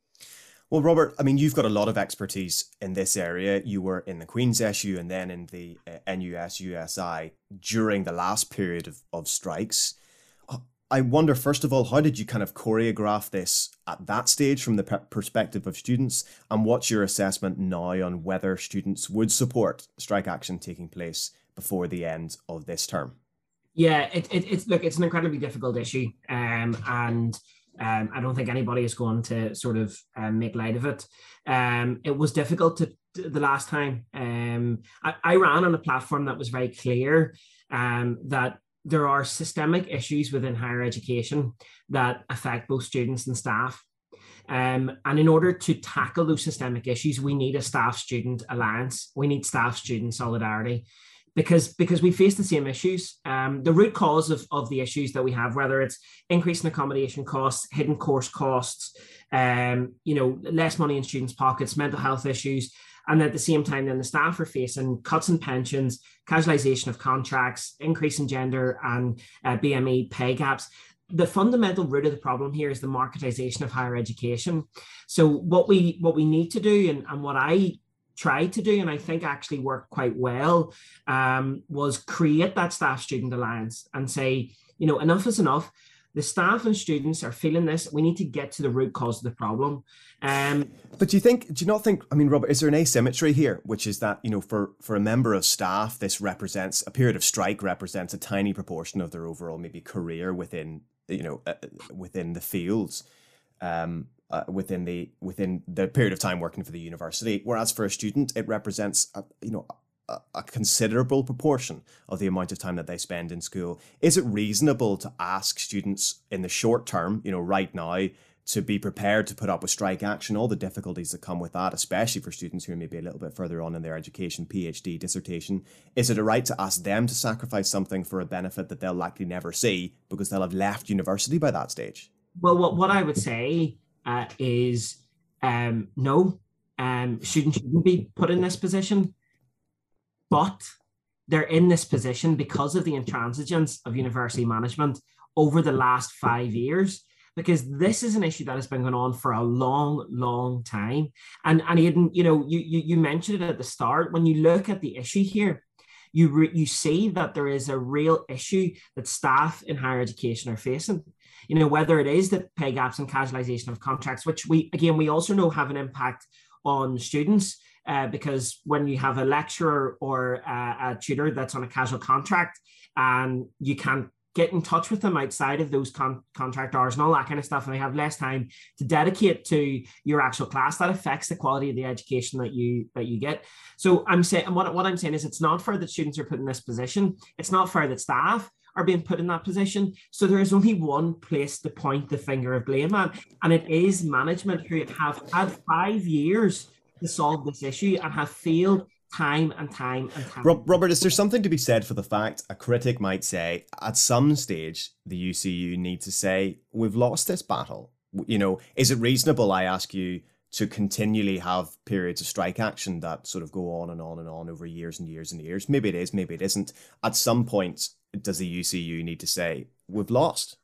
Well, Robert, I mean, you've got a lot of expertise in this area. You were in the Queen's SU and then in the uh, NUS USI during the last period of, of strikes. I wonder, first of all, how did you kind of choreograph this at that stage from the perspective of students? And what's your assessment now on whether students would support strike action taking place before the end of this term? Yeah, it, it, it's look, it's an incredibly difficult issue, um, and um, I don't think anybody is going to sort of um, make light of it. Um, it was difficult to, to the last time. Um, I, I, ran on a platform that was very clear um, that there are systemic issues within higher education that affect both students and staff. Um, and in order to tackle those systemic issues, we need a staff student alliance. We need staff student solidarity because because we face the same issues. Um, the root cause of, of the issues that we have, whether it's increasing accommodation costs, hidden course costs, um, you know, less money in students' pockets, mental health issues, and at the same time, then the staff are facing cuts in pensions, casualisation of contracts, increase in gender and uh, BME pay gaps the fundamental root of the problem here is the marketization of higher education. So what we what we need to do, and, and what I tried to do, and I think actually worked quite well, um, was create that staff student alliance and say, you know, enough is enough. The staff and students are feeling this. We need to get to the root cause of the problem. Um, but do you think? Do you not think? I mean, Robert, is there an asymmetry here, which is that you know, for for a member of staff, this represents a period of strike represents a tiny proportion of their overall maybe career within you know uh, within the fields. Um, uh, within the within the period of time working for the university. Whereas for a student, it represents a, you know a, a, considerable proportion of the amount of time that they spend in school. Is it reasonable to ask students in the short term, you know, right now? To be prepared to put up with strike action, all the difficulties that come with that, especially for students who are maybe a little bit further on in their education, PhD, dissertation. Is it a right to ask them to sacrifice something for a benefit that they'll likely never see because they'll have left university by that stage? Well, what, what I would say uh, is um, no, um, students shouldn't be put in this position, but they're in this position because of the intransigence of university management over the last five years. Because this is an issue that has been going on for a long, long time, and and Aidan, you know, you you, you mentioned it at the start. When you look at the issue here, you re- you see that there is a real issue that staff in higher education are facing you know, whether it is the pay gaps and casualization of contracts, which we, again, we also know have an impact on students. Uh, because when you have a lecturer or a, a tutor that's on a casual contract and you can't get in touch with them outside of those con- contract hours and all that kind of stuff and they have less time to dedicate to your actual class that affects the quality of the education that you that you get so i'm saying what, what i'm saying is it's not fair that students are put in this position it's not fair that staff are being put in that position. So there is only one place to point the finger of blame at, and it is management who have had five years to solve this issue and have failed time and time and time. Robert, is there something to be said for the fact a critic might say at some stage the UCU need to say we've lost this battle? You know, is it reasonable? I ask you to continually have periods of strike action that sort of go on and on and on over years and years and years. Maybe it is, maybe it isn't. At some point, does the UCU need to say we've lost?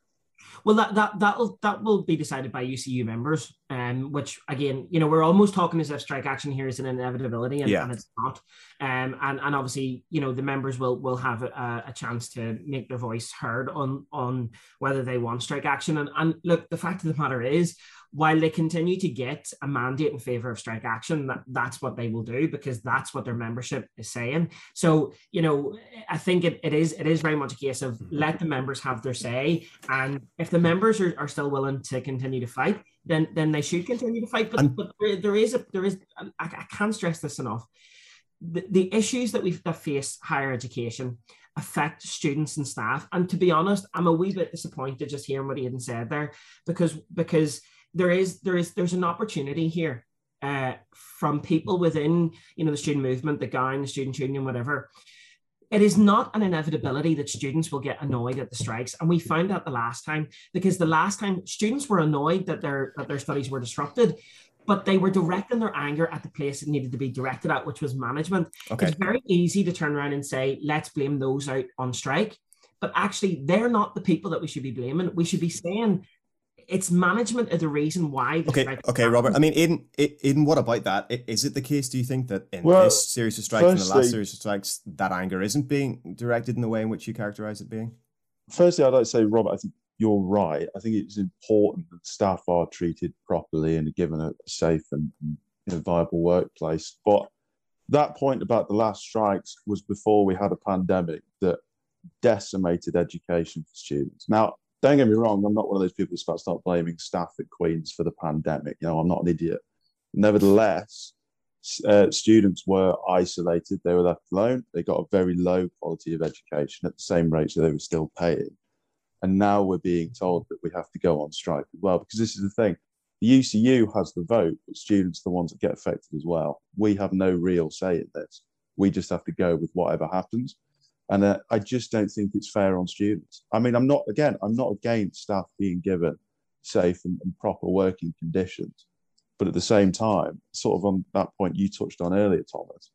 Well, that that that will that will be decided by UCU members, um, which again, you know, we're almost talking as if strike action here is an inevitability, and, yeah. and it's not. Um, and and obviously, you know, the members will will have a, a chance to make their voice heard on on whether they want strike action. And and look, the fact of the matter is, while they continue to get a mandate in favor of strike action, that, that's what they will do because that's what their membership is saying. So, you know, I think it, it is it is very much a case of mm-hmm. let the members have their say. And if the members are, are still willing to continue to fight, then then they should continue to fight. But, but there, there is a there is I, I can't stress this enough. The, the issues that we that face higher education affect students and staff. And to be honest, I'm a wee bit disappointed just hearing what Aidan said there because because there is there is there's an opportunity here uh, from people within you know the student movement, the gang, the student union, whatever. It is not an inevitability that students will get annoyed at the strikes and we found that the last time because the last time students were annoyed that their that their studies were disrupted but they were directing their anger at the place it needed to be directed at which was management. Okay. it's very easy to turn around and say let's blame those out on strike. But actually they're not the people that we should be blaming. We should be saying it's management is the reason why the Okay, strike okay, Robert. I mean, Aidan, I- Aidan, what about that? Is it the case? Do you think that in Well, this series of strikes and the last series of strikes, that anger isn't being directed in the way in which you characterize it being? Firstly, I'd like to say, Robert, I think you're right. I think it's important that staff are treated properly and given a safe and you know, viable workplace. But that point about the last strikes was before we had a pandemic that decimated education for students. Now, don't get me wrong, I'm not one of those people who start blaming staff at Queen's for the pandemic. You know, I'm not an idiot. Nevertheless, uh, students were isolated, they were left alone, they got a very low quality of education at the same rates that they were still paying. And now we're being told that we have to go on strike as well, because this is the thing. The UCU has the vote, but students are the ones that get affected as well. We have no real say in this. We just have to go with whatever happens. And uh, I just don't think it's fair on students. I mean, I'm not, again, I'm not against staff being given safe and, and proper working conditions. But at the same time, sort of on that point you touched on earlier, Thomas,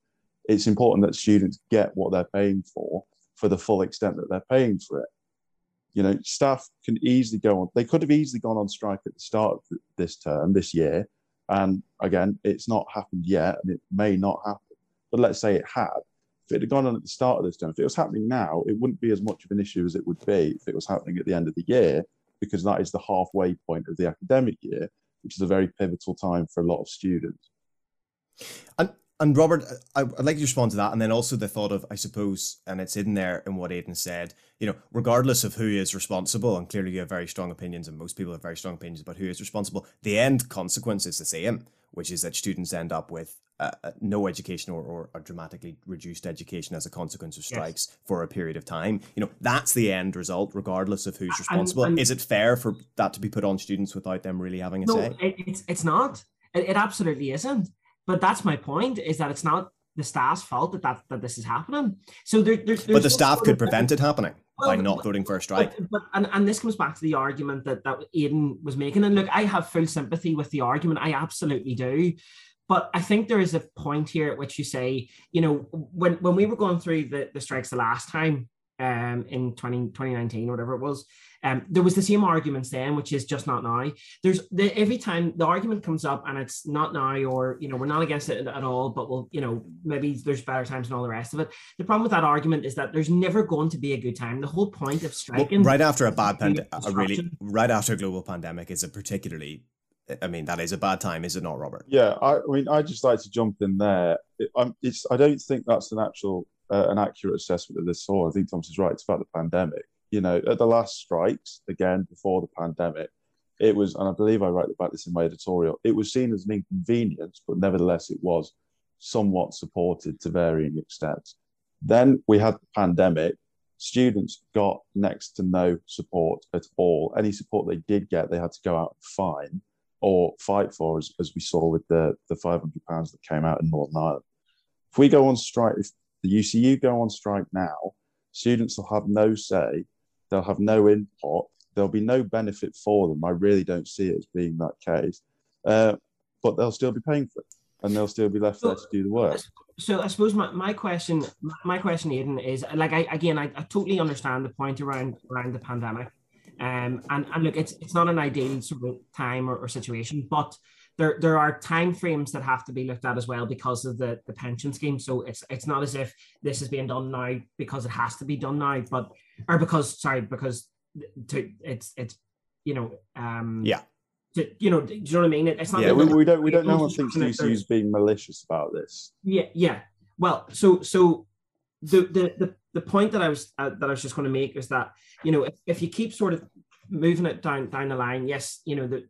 it's important that students get what they're paying for for the full extent that they're paying for it. You know, staff can easily go on, they could have easily gone on strike at the start of this term, this year. And again, it's not happened yet and it may not happen. But let's say it had. If it had gone on at the start of this term, if it was happening now, it wouldn't be as much of an issue as it would be if it was happening at the end of the year, because that is the halfway point of the academic year, which is a very pivotal time for a lot of students. And and Robert, I'd like to respond to that, and then also the thought of, I suppose, and it's in there in what Aidan said. You know, regardless of who is responsible, and clearly you have very strong opinions, and most people have very strong opinions about who is responsible. The end consequence is the same, which is that students end up with uh, uh, no education or, or a dramatically reduced education as a consequence of strikes for a period of time. You know, that's the end result, regardless of who's responsible. and- is it fair for that to be put on students without them really having a no, say? it, it's it's not. It, it absolutely isn't. But that's my point: is that it's not the staff's fault that that, that this is happening. So there, there, there's But the staff could prevent it happening by not voting for a strike. But, but and, and this comes back to the argument that that Aidan was making. And look, I have full sympathy with the argument. I absolutely do. But I think there is a point here at which you say, you know, when when we were going through the, the strikes the last time um, in 20, 2019 or whatever it was, um, there was the same arguments then, which is just not now. There's the, every time the argument comes up and it's not now, or you know, we're not against it at all, but we'll, you know, maybe there's better times and all the rest of it. The problem with that argument is that there's never going to be a good time. The whole point of Well, striking, right after a bad pandemic, really right after a global pandemic is a particularly, I mean, that is a bad time, is it not, Robert? Yeah, I, I mean, I just like to jump in there. It, I'm, it's, I don't think that's an actual, uh, an accurate assessment of this all. I think Thomas is right. It's about the pandemic. You know, at the last strikes, again before the pandemic, it was, and I believe I write about this in my editorial. It was seen as an inconvenience, but nevertheless, it was somewhat supported to varying extents. Then we had the pandemic. Students got next to no support at all. Any support they did get, they had to go out and find or fight for, as, as we saw with the, the £500 that came out in Northern Ireland. If we go on strike, if the UCU go on strike now, students will have no say, they'll have no input, there'll be no benefit for them. I really don't see it as being that case. Uh, but they'll still be paying for it and they'll still be left there to do the work. so I suppose my, my question, my question, Aidan, is like I again I, I totally understand the point around around the pandemic. Um and, and look it's it's not an ideal sort of time or, or situation, but there there are time frames that have to be looked at as well because of the, the pension scheme. So it's it's not as if this is being done now because it has to be done now, but or because sorry, because to it's it's you know um Yeah. to, you know, do you know what I mean? It- It's not Yeah, we, we don't we don't know thinks unfortunate is being malicious about this. yeah, yeah. Well, so so the the the, the point that I was uh, that I was just going to make is that you know if, if you keep sort of moving it down down the line, yes, you know the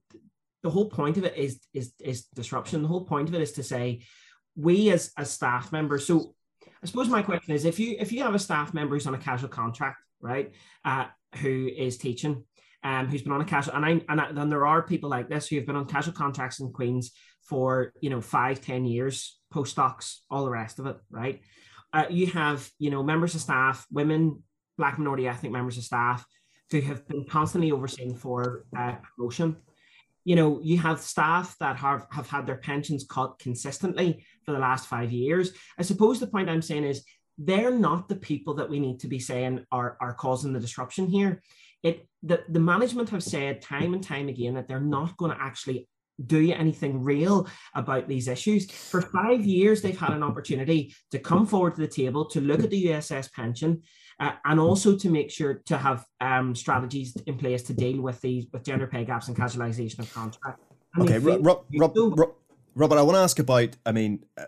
the whole point of it is is is disruption. The whole point of it is to say we as as staff members. So I suppose my question is if you if you have a staff member who's on a casual contract, right, uh, who is teaching. Um, who's been on a casual and I and then there are people like this who have been on casual contracts in Queens for you know five, ten years, postdocs, all the rest of it, right? Uh, you have you know members of staff, women, black minority ethnic members of staff who have been constantly overseen for uh, promotion. You know, you have staff that have, have had their pensions cut consistently for the last five years. I suppose the point I'm saying is they're not the people that we need to be saying are, are causing the disruption here. It the, the management have said time and time again that they're not going to actually do you anything real about these issues. For five years, they've had an opportunity to come forward to the table to look at the USS pension uh, and also to make sure to have um, strategies in place to deal with these with gender pay gaps and casualisation of contract. okay, Rob, Rob, Rob, Robert, I want to ask about, I mean, uh,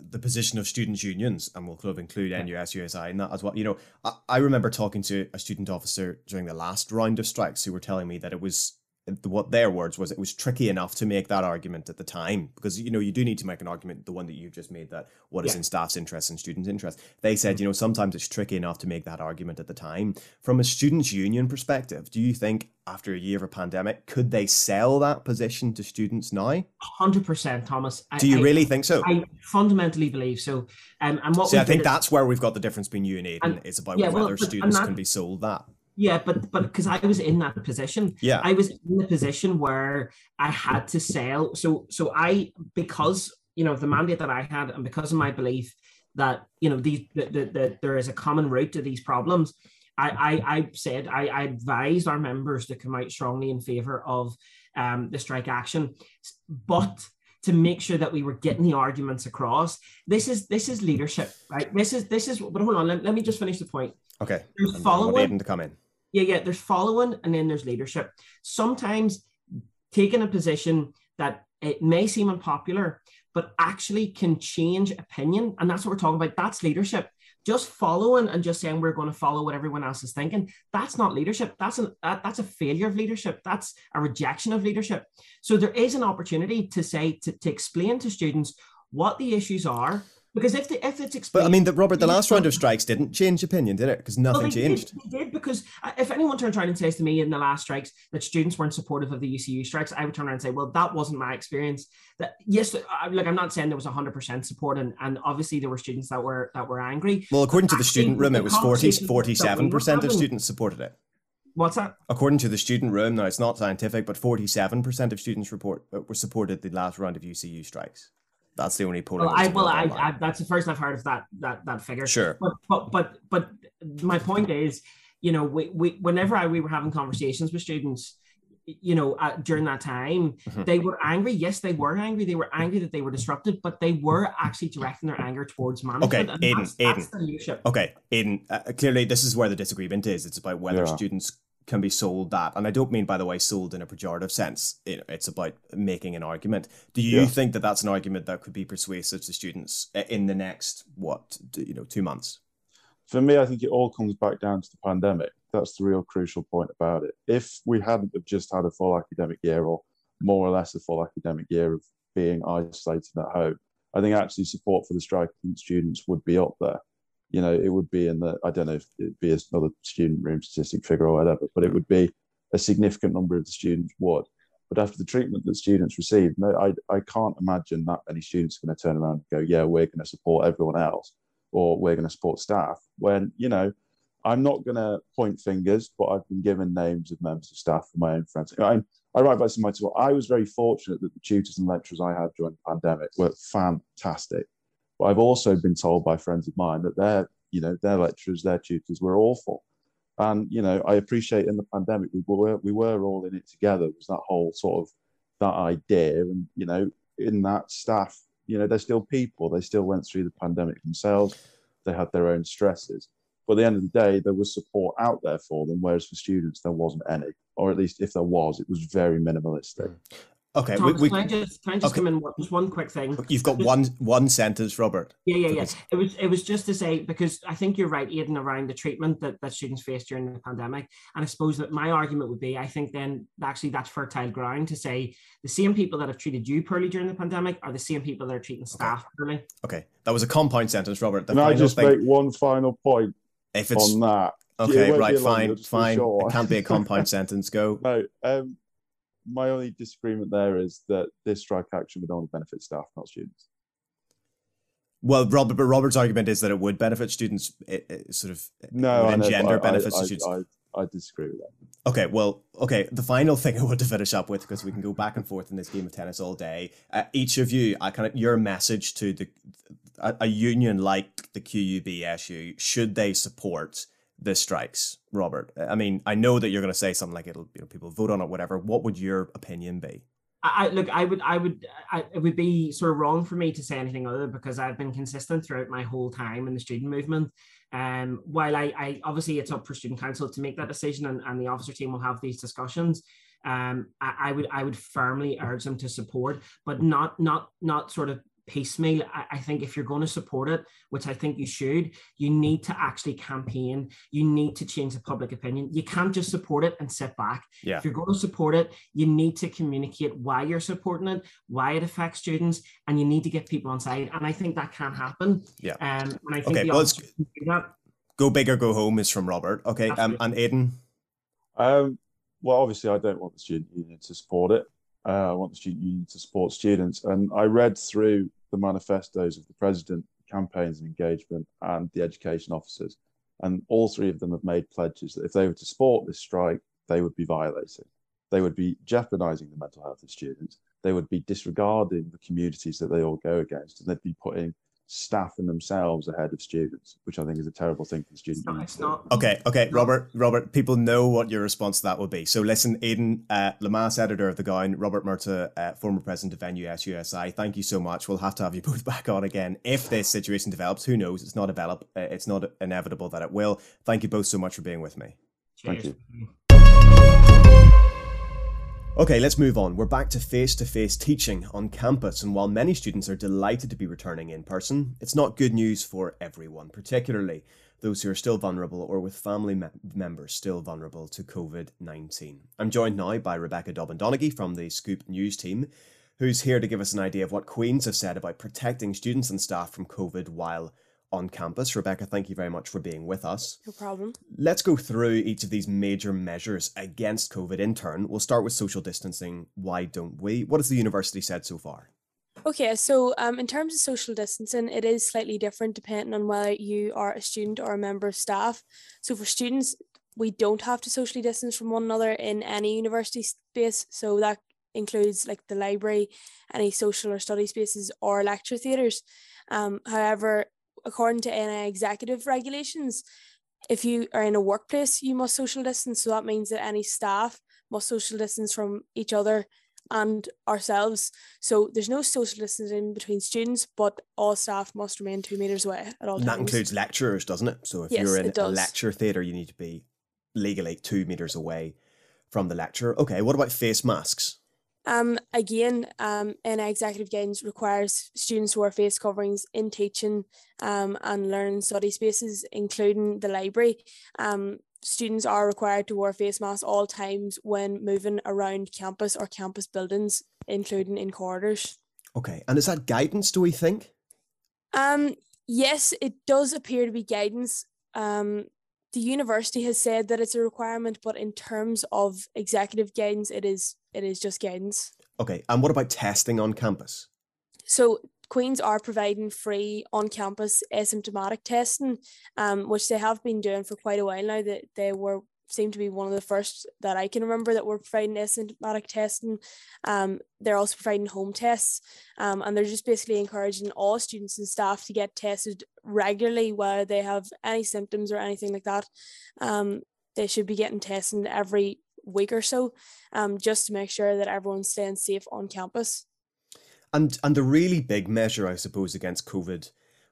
the position of students' unions, and we'll kind of include NUS USI in that as well. You know, I, I remember talking to a student officer during the last round of strikes who were telling me that it was what their words was it was tricky enough to make that argument at the time because you know you do need to make an argument the one that you've just made that what is yeah. in staff's interest and students interest. They said mm-hmm. you know sometimes it's tricky enough to make that argument at the time. From a students union perspective do you think after a year of a pandemic could they sell that position to students now? 100% thomas. Do you I, really think so? I fundamentally believe so. Um, and what See, i think that's where we've got the difference between you and aidan and, it's about yeah, whether well, students that, can be sold that yeah, but but because I was in that position, yeah, I was in the position where I had to sell. So so I because you know the mandate that I had, and because of my belief that you know these that the, the, there is a common root to these problems, I I, I said I, I advised our members to come out strongly in favour of um, the strike action, but to make sure that we were getting the arguments across. This is this is leadership, right? This is this is. But hold on, let, let me just finish the point. Okay. There's following to come in. Yeah, yeah. There's following, and then there's leadership. Sometimes taking a position that it may seem unpopular, but actually can change opinion, and that's what we're talking about. That's leadership. Just following and just saying we're going to follow what everyone else is thinking. That's not leadership. That's an that, that's a failure of leadership. That's a rejection of leadership. So there is an opportunity to say to, to explain to students what the issues are because if the, if it's explained, but I mean, that Robert, the last round of strikes didn't change opinion, did it? Because nothing well, changed. Did, did because if anyone turns around and says to me in the last strikes that students weren't supportive of the UCU strikes, I would turn around and say, well, that wasn't my experience. That yes, uh, like I'm not saying there was 100 percent support, and, and obviously there were students that were that were angry. Well, according to the student room, it was 40 47 percent of students supported it. What's that? According to the student room, now it's not scientific, but 47% of students report uh, were supported the last round of UCU strikes. That's the only polling. Well, I well, I, I, that's the first I've heard of that that that figure. Sure. But but but but my point is, you know, we, we whenever I, we were having conversations with students, you know, uh, during that time, mm-hmm. they were angry. Yes, they were angry. They were angry that they were disrupted, but they were actually directing their anger towards management. Okay, Aidan, that's, Aidan. That's okay, Aidan. Uh, clearly, this is where the disagreement is. It's about whether yeah. students can be sold that. And I don't mean, by the way, sold in a pejorative sense. it's about making an argument. Do you yeah. think that that's an argument that could be persuasive to students eh, in the next, what, you know, two months? For me, I think it all comes back down to the pandemic. That's the real crucial point about it. If we hadn't have just had a full academic year or more or less a full academic year of being isolated at home, I think actually support for the striking students would be up there you know, it would be in the, I don't know if it'd be another student room statistic figure or whatever, but it would be a significant number of the students would. But after the treatment that students receive, no, I, I can't imagine that many students are going to turn around and go, yeah, we're going to support everyone else or we're going to support staff. When, you know, I'm not going to point fingers, but I've been given names of members of staff from my own friends. I, I write about some of my I was very fortunate that the tutors and lecturers I had during the pandemic were fantastic. But I've also been told by friends of mine that their, you know, their lecturers, their tutors were awful. And you know, I appreciate in the pandemic we were we were all in it together. It was that whole sort of that idea, and you know, in that staff, you know, they're still people. They still went through the pandemic themselves. They had their own stresses. But at the end of the day, there was support out there for them, whereas for students there wasn't any, or at least if there was, it was very minimalistic. Hmm. Okay, Thomas, we, we, can I just can I just okay. come in one, just one quick thing? You've got just, one one sentence, Robert. Yeah, yeah, yeah. It was it was just to say because I think you're right, Aidan, around the treatment that, that students faced during the pandemic. And I suppose that my argument would be, I think then actually that's fertile ground to say the same people that have treated you poorly during the pandemic are the same people that are treating staff okay. poorly. Okay, that was a compound sentence, Robert. The Can I just thing, make one final point if it's, on that? Okay, right, fine, fine. Sure. It can't be a compound sentence. Go. No, um, my only disagreement there is that this strike action would only benefit staff, not students. Well, Robert, but Robert's argument is that it would benefit students. It, it sort of No, would I know, engender but I- benefits I, to students. I, I, I disagree with that. Okay, well, okay. The final thing I want to finish up with, because we can go back and forth in this game of tennis all day. Uh, each of you, I kind of your message to the a, a union like the QUBSU, should they support the strikes, Robert? I mean, I know that you're going to say something like it'll, you know, people vote on it, whatever. What would your opinion be? I, look, I would, I would, I, it would be sort of wrong for me to say anything other because I've been consistent throughout my whole time in the student movement. Um, while I, I obviously it's up for student council to make that decision, and, and the officer team will have these discussions. Um, I, I would, I would firmly urge them to support, but not, not, not sort of piecemeal. I, I think if you're going to support it, which I think you should, you need to actually campaign. You need to change the public opinion. You can't just support it and sit back. Yeah. If you're going to support it, you need to communicate why you're supporting it, why it affects students, and you need to get people on side. And I think that can happen. Yeah. Um, and I think Okay, the well, it's- officers that. Go big or go home is from Robert. Okay, um, and Aidan. Um, well, obviously, I don't want the student union to support it. Uh, I want the student union to support students. And I read through the manifestos of the president, campaigns and engagement, and the education officers. And all three of them have made pledges that if they were to support this strike, they would be violating. They would be jeopardizing the mental health of students. They would be disregarding the communities that they all go against. And they'd be putting staff and themselves ahead of students, which I think is a terrible thing for the student It's not, union. it's to Okay, okay, Robert, Robert, people know what your response to that would be. So listen, Aidan, uh, Lamass, editor of The Gown, Robert Murtagh, uh, former president of NUSUSI, thank you so much. We'll have to have you both back on again if this situation develops. Who knows? It's not develop. Uh, it's not inevitable that it will. Thank you both so much for being with me. Thank Cheers. Okay, let's move on. We're back to face to face teaching on campus, and while many students are delighted to be returning in person, it's not good news for everyone, particularly those who are still vulnerable or with family me- members still vulnerable to COVID 19. I'm joined now by Rebecca Dobbin Donaghy from the Scoop News team, who's here to give us an idea of what Queens have said about protecting students and staff from COVID while on campus. Rebecca, thank you very much for being with us. No problem. Let's go through each of these major measures against COVID in turn. We'll start with social distancing. Why don't we? What has the university said so far? Okay, so um, in terms of social distancing, it is slightly different depending on whether you are a student or a member of staff. So for students, we don't have to socially distance from one another in any university space. So that includes like the library, any social or study spaces, or lecture theatres. Um, however, according to NI executive regulations, if you are in a workplace, you must social distance. So that means that any staff must social distance from each other and ourselves. So there's no social distancing between students, but all staff must remain two meters away at all And times. that includes lecturers, doesn't it? So if Yes, you're in a lecture theatre, you need to be legally two meters away from the lecturer. Okay, what about face masks? Um, again, um, NI executive guidance requires students to wear face coverings in teaching um, and learning study spaces, including the library. Um, students are required to wear face masks all times when moving around campus or campus buildings, including in corridors. Okay, and is that guidance, do we think? Um, yes, it does appear to be guidance. Um, the university has said that it's a requirement, but in terms of executive guidance, it is it is just guidance. Okay, and what about testing on campus? So Queens are providing free on-campus asymptomatic testing, um, which they have been doing for quite a while now. That they were seem to be one of the first that I can remember that were providing asymptomatic testing. Um, they're also providing home tests, um, and they're just basically encouraging all students and staff to get tested regularly, whether they have any symptoms or anything like that. Um, they should be getting tested every week or so, um, just to make sure that everyone's staying safe on campus. And and the really big measure, I suppose, against COVID,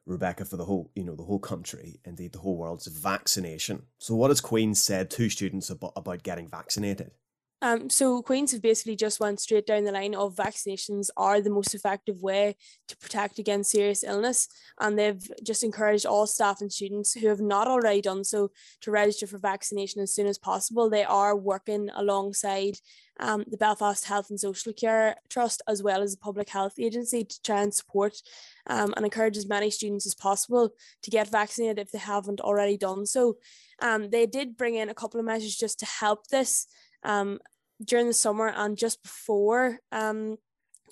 Rebecca, for the whole you know the whole country, indeed the whole world's vaccination. So what has Queen said to students about, about getting vaccinated? Um, so Queens have basically just went straight down the line of vaccinations are the most effective way to protect against serious illness, and they've just encouraged all staff and students who have not already done so to register for vaccination as soon as possible. They are working alongside um, the Belfast Health and Social Care Trust as well as the Public Health Agency to try and support um, and encourage as many students as possible to get vaccinated if they haven't already done so. Um, they did bring in a couple of measures just to help this um, during the summer and just before um,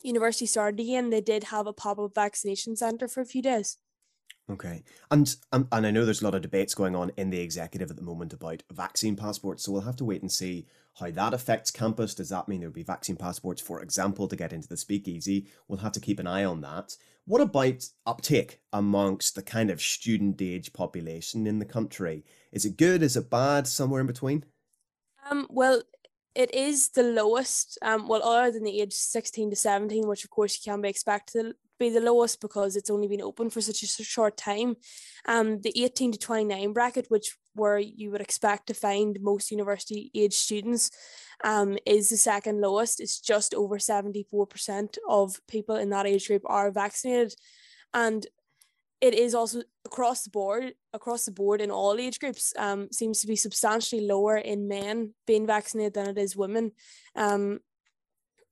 university started again, they did have a pop up vaccination centre for a few days. Okay, and um, and I know there's a lot of debates going on in the executive at the moment about vaccine passports. So we'll have to wait and see how that affects campus. Does that mean there'll be vaccine passports, for example, to get into the speakeasy? We'll have to keep an eye on that. What about uptake amongst the kind of student age population in the country? Is it good? Is it bad? Somewhere in between? Um, well, it is the lowest, um, well, other than the age 16 to 17, which of course you can be expected to be the lowest because it's only been open for such a short time. Um, the 18 to 29 bracket, which where you would expect to find most university age students, um, is the second lowest. It's just over 74% of people in that age group are vaccinated. And it is also across the board, across the board in all age groups, um, seems to be substantially lower in men being vaccinated than it is women. Um,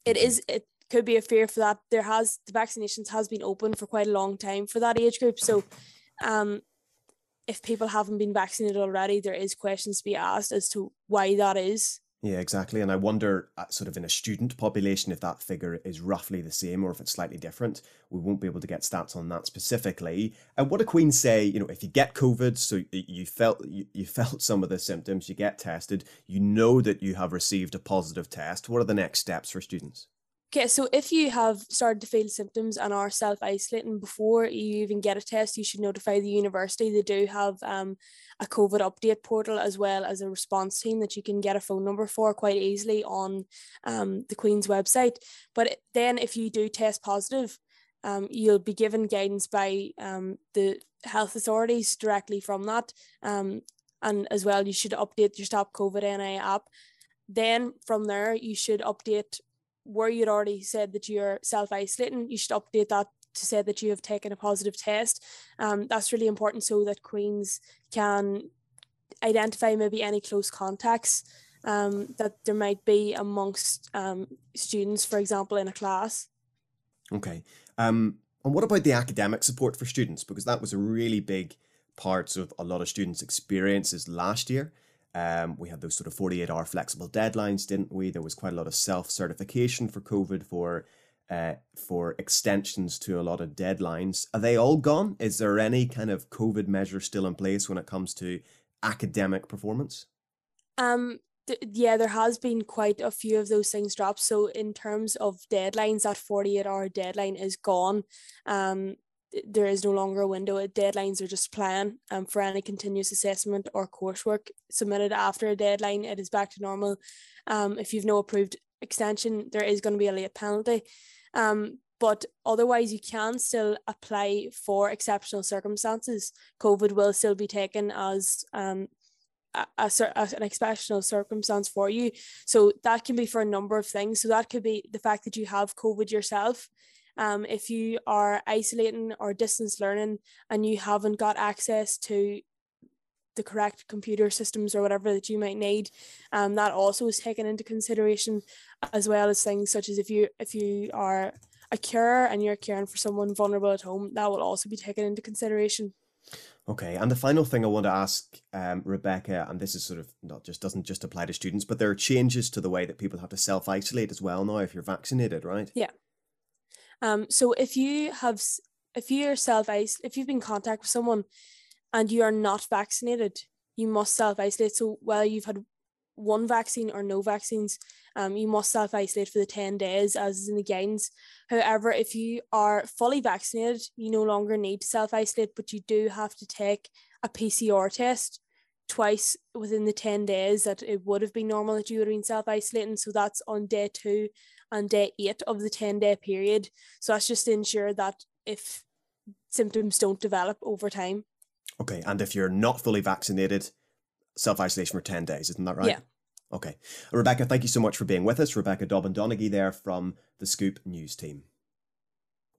it is it could be a fear for that. There has the vaccinations has been open for quite a long time for that age group. So, um, if people haven't been vaccinated already, there is questions to be asked as to why that is. Yeah, exactly. And I wonder, uh, sort of in a student population, if that figure is roughly the same or if it's slightly different. We won't be able to get stats on that specifically. And what do Queens say? You know, if you get COVID, so you felt you, you felt some of the symptoms, you get tested, you know that you have received a positive test. What are the next steps for students? Okay, so if you have started to feel symptoms and are self isolating before you even get a test, you should notify the university. They do have um, a COVID update portal as well as a response team that you can get a phone number for quite easily on um, the Queen's website. But then, if you do test positive, um, you'll be given guidance by um, the health authorities directly from that. Um, and as well, you should update your Stop COVID NI app. Then from there, you should update where you'd already said that you're self isolating, you should update that to say that you have taken a positive test. Um, that's really important so that Queens can identify maybe any close contacts um, that there might be amongst um, students, for example, in a class. Okay. Um, and what about the academic support for students? Because that was a really big part of a lot of students' experiences last year. Um, we had those sort of 48 hour flexible deadlines, didn't we? There was quite a lot of self certification for COVID for uh, for extensions to a lot of deadlines. Are they all gone? Is there any kind of COVID measure still in place when it comes to academic performance? Um, th- yeah, there has been quite a few of those things dropped. So in terms of deadlines, that 48 hour deadline is gone. Um, there is no longer a window. Deadlines are just plan um, for any continuous assessment or coursework submitted after a deadline. It is back to normal. Um, if you've no approved extension, there is going to be a late penalty. Um, but otherwise, you can still apply for exceptional circumstances. COVID will still be taken as um, a, a, an exceptional circumstance for you. So that can be for a number of things. So that could be the fact that you have COVID yourself. Um, if you are isolating or distance learning and you haven't got access to the correct computer systems or whatever that you might need, um, that also is taken into consideration, as well as things such as if you if you are a carer and you're caring for someone vulnerable at home, that will also be taken into consideration. Okay, and the final thing I want to ask um, Rebecca, and this is sort of not just doesn't just apply to students, but there are changes to the way that people have to self isolate as well now if you're vaccinated, right? Yeah. Um, so if you have, if you are self if you've been in contact with someone and you are not vaccinated, you must self isolate. So whether you've had one vaccine or no vaccines, um, you must self isolate for the 10 days as is in the guidance. However, if you are fully vaccinated, you no longer need to self isolate, but you do have to take a PCR test twice within the 10 days that it would have been normal that you would have been self isolating. So that's on day two and day eight of the 10 day period. So that's just to ensure that if symptoms don't develop over time. Okay. And if you're not fully vaccinated, self isolation for 10 days, isn't that right? Yeah. Okay. Rebecca, thank you so much for being with us. Rebecca Dobbin Donaghy there from the Scoop News team.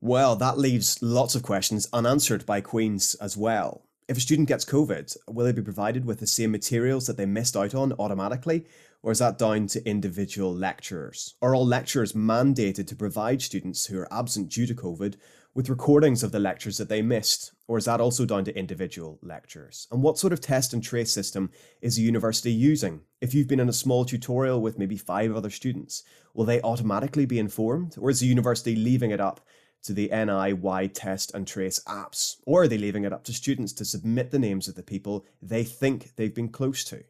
Well, that leaves lots of questions unanswered by Queen's as well. If a student gets COVID, will they be provided with the same materials that they missed out on automatically? Or is that down to individual lecturers? Are all lecturers mandated to provide students who are absent due to COVID with recordings of the lectures that they missed? Or is that also down to individual lecturers? And what sort of test and trace system is the university using? If you've been in a small tutorial with maybe five other students, will they automatically be informed? Or is the university leaving it up to the NIY test and trace apps? Or are they leaving it up to students to submit the names of the people they think they've been close to?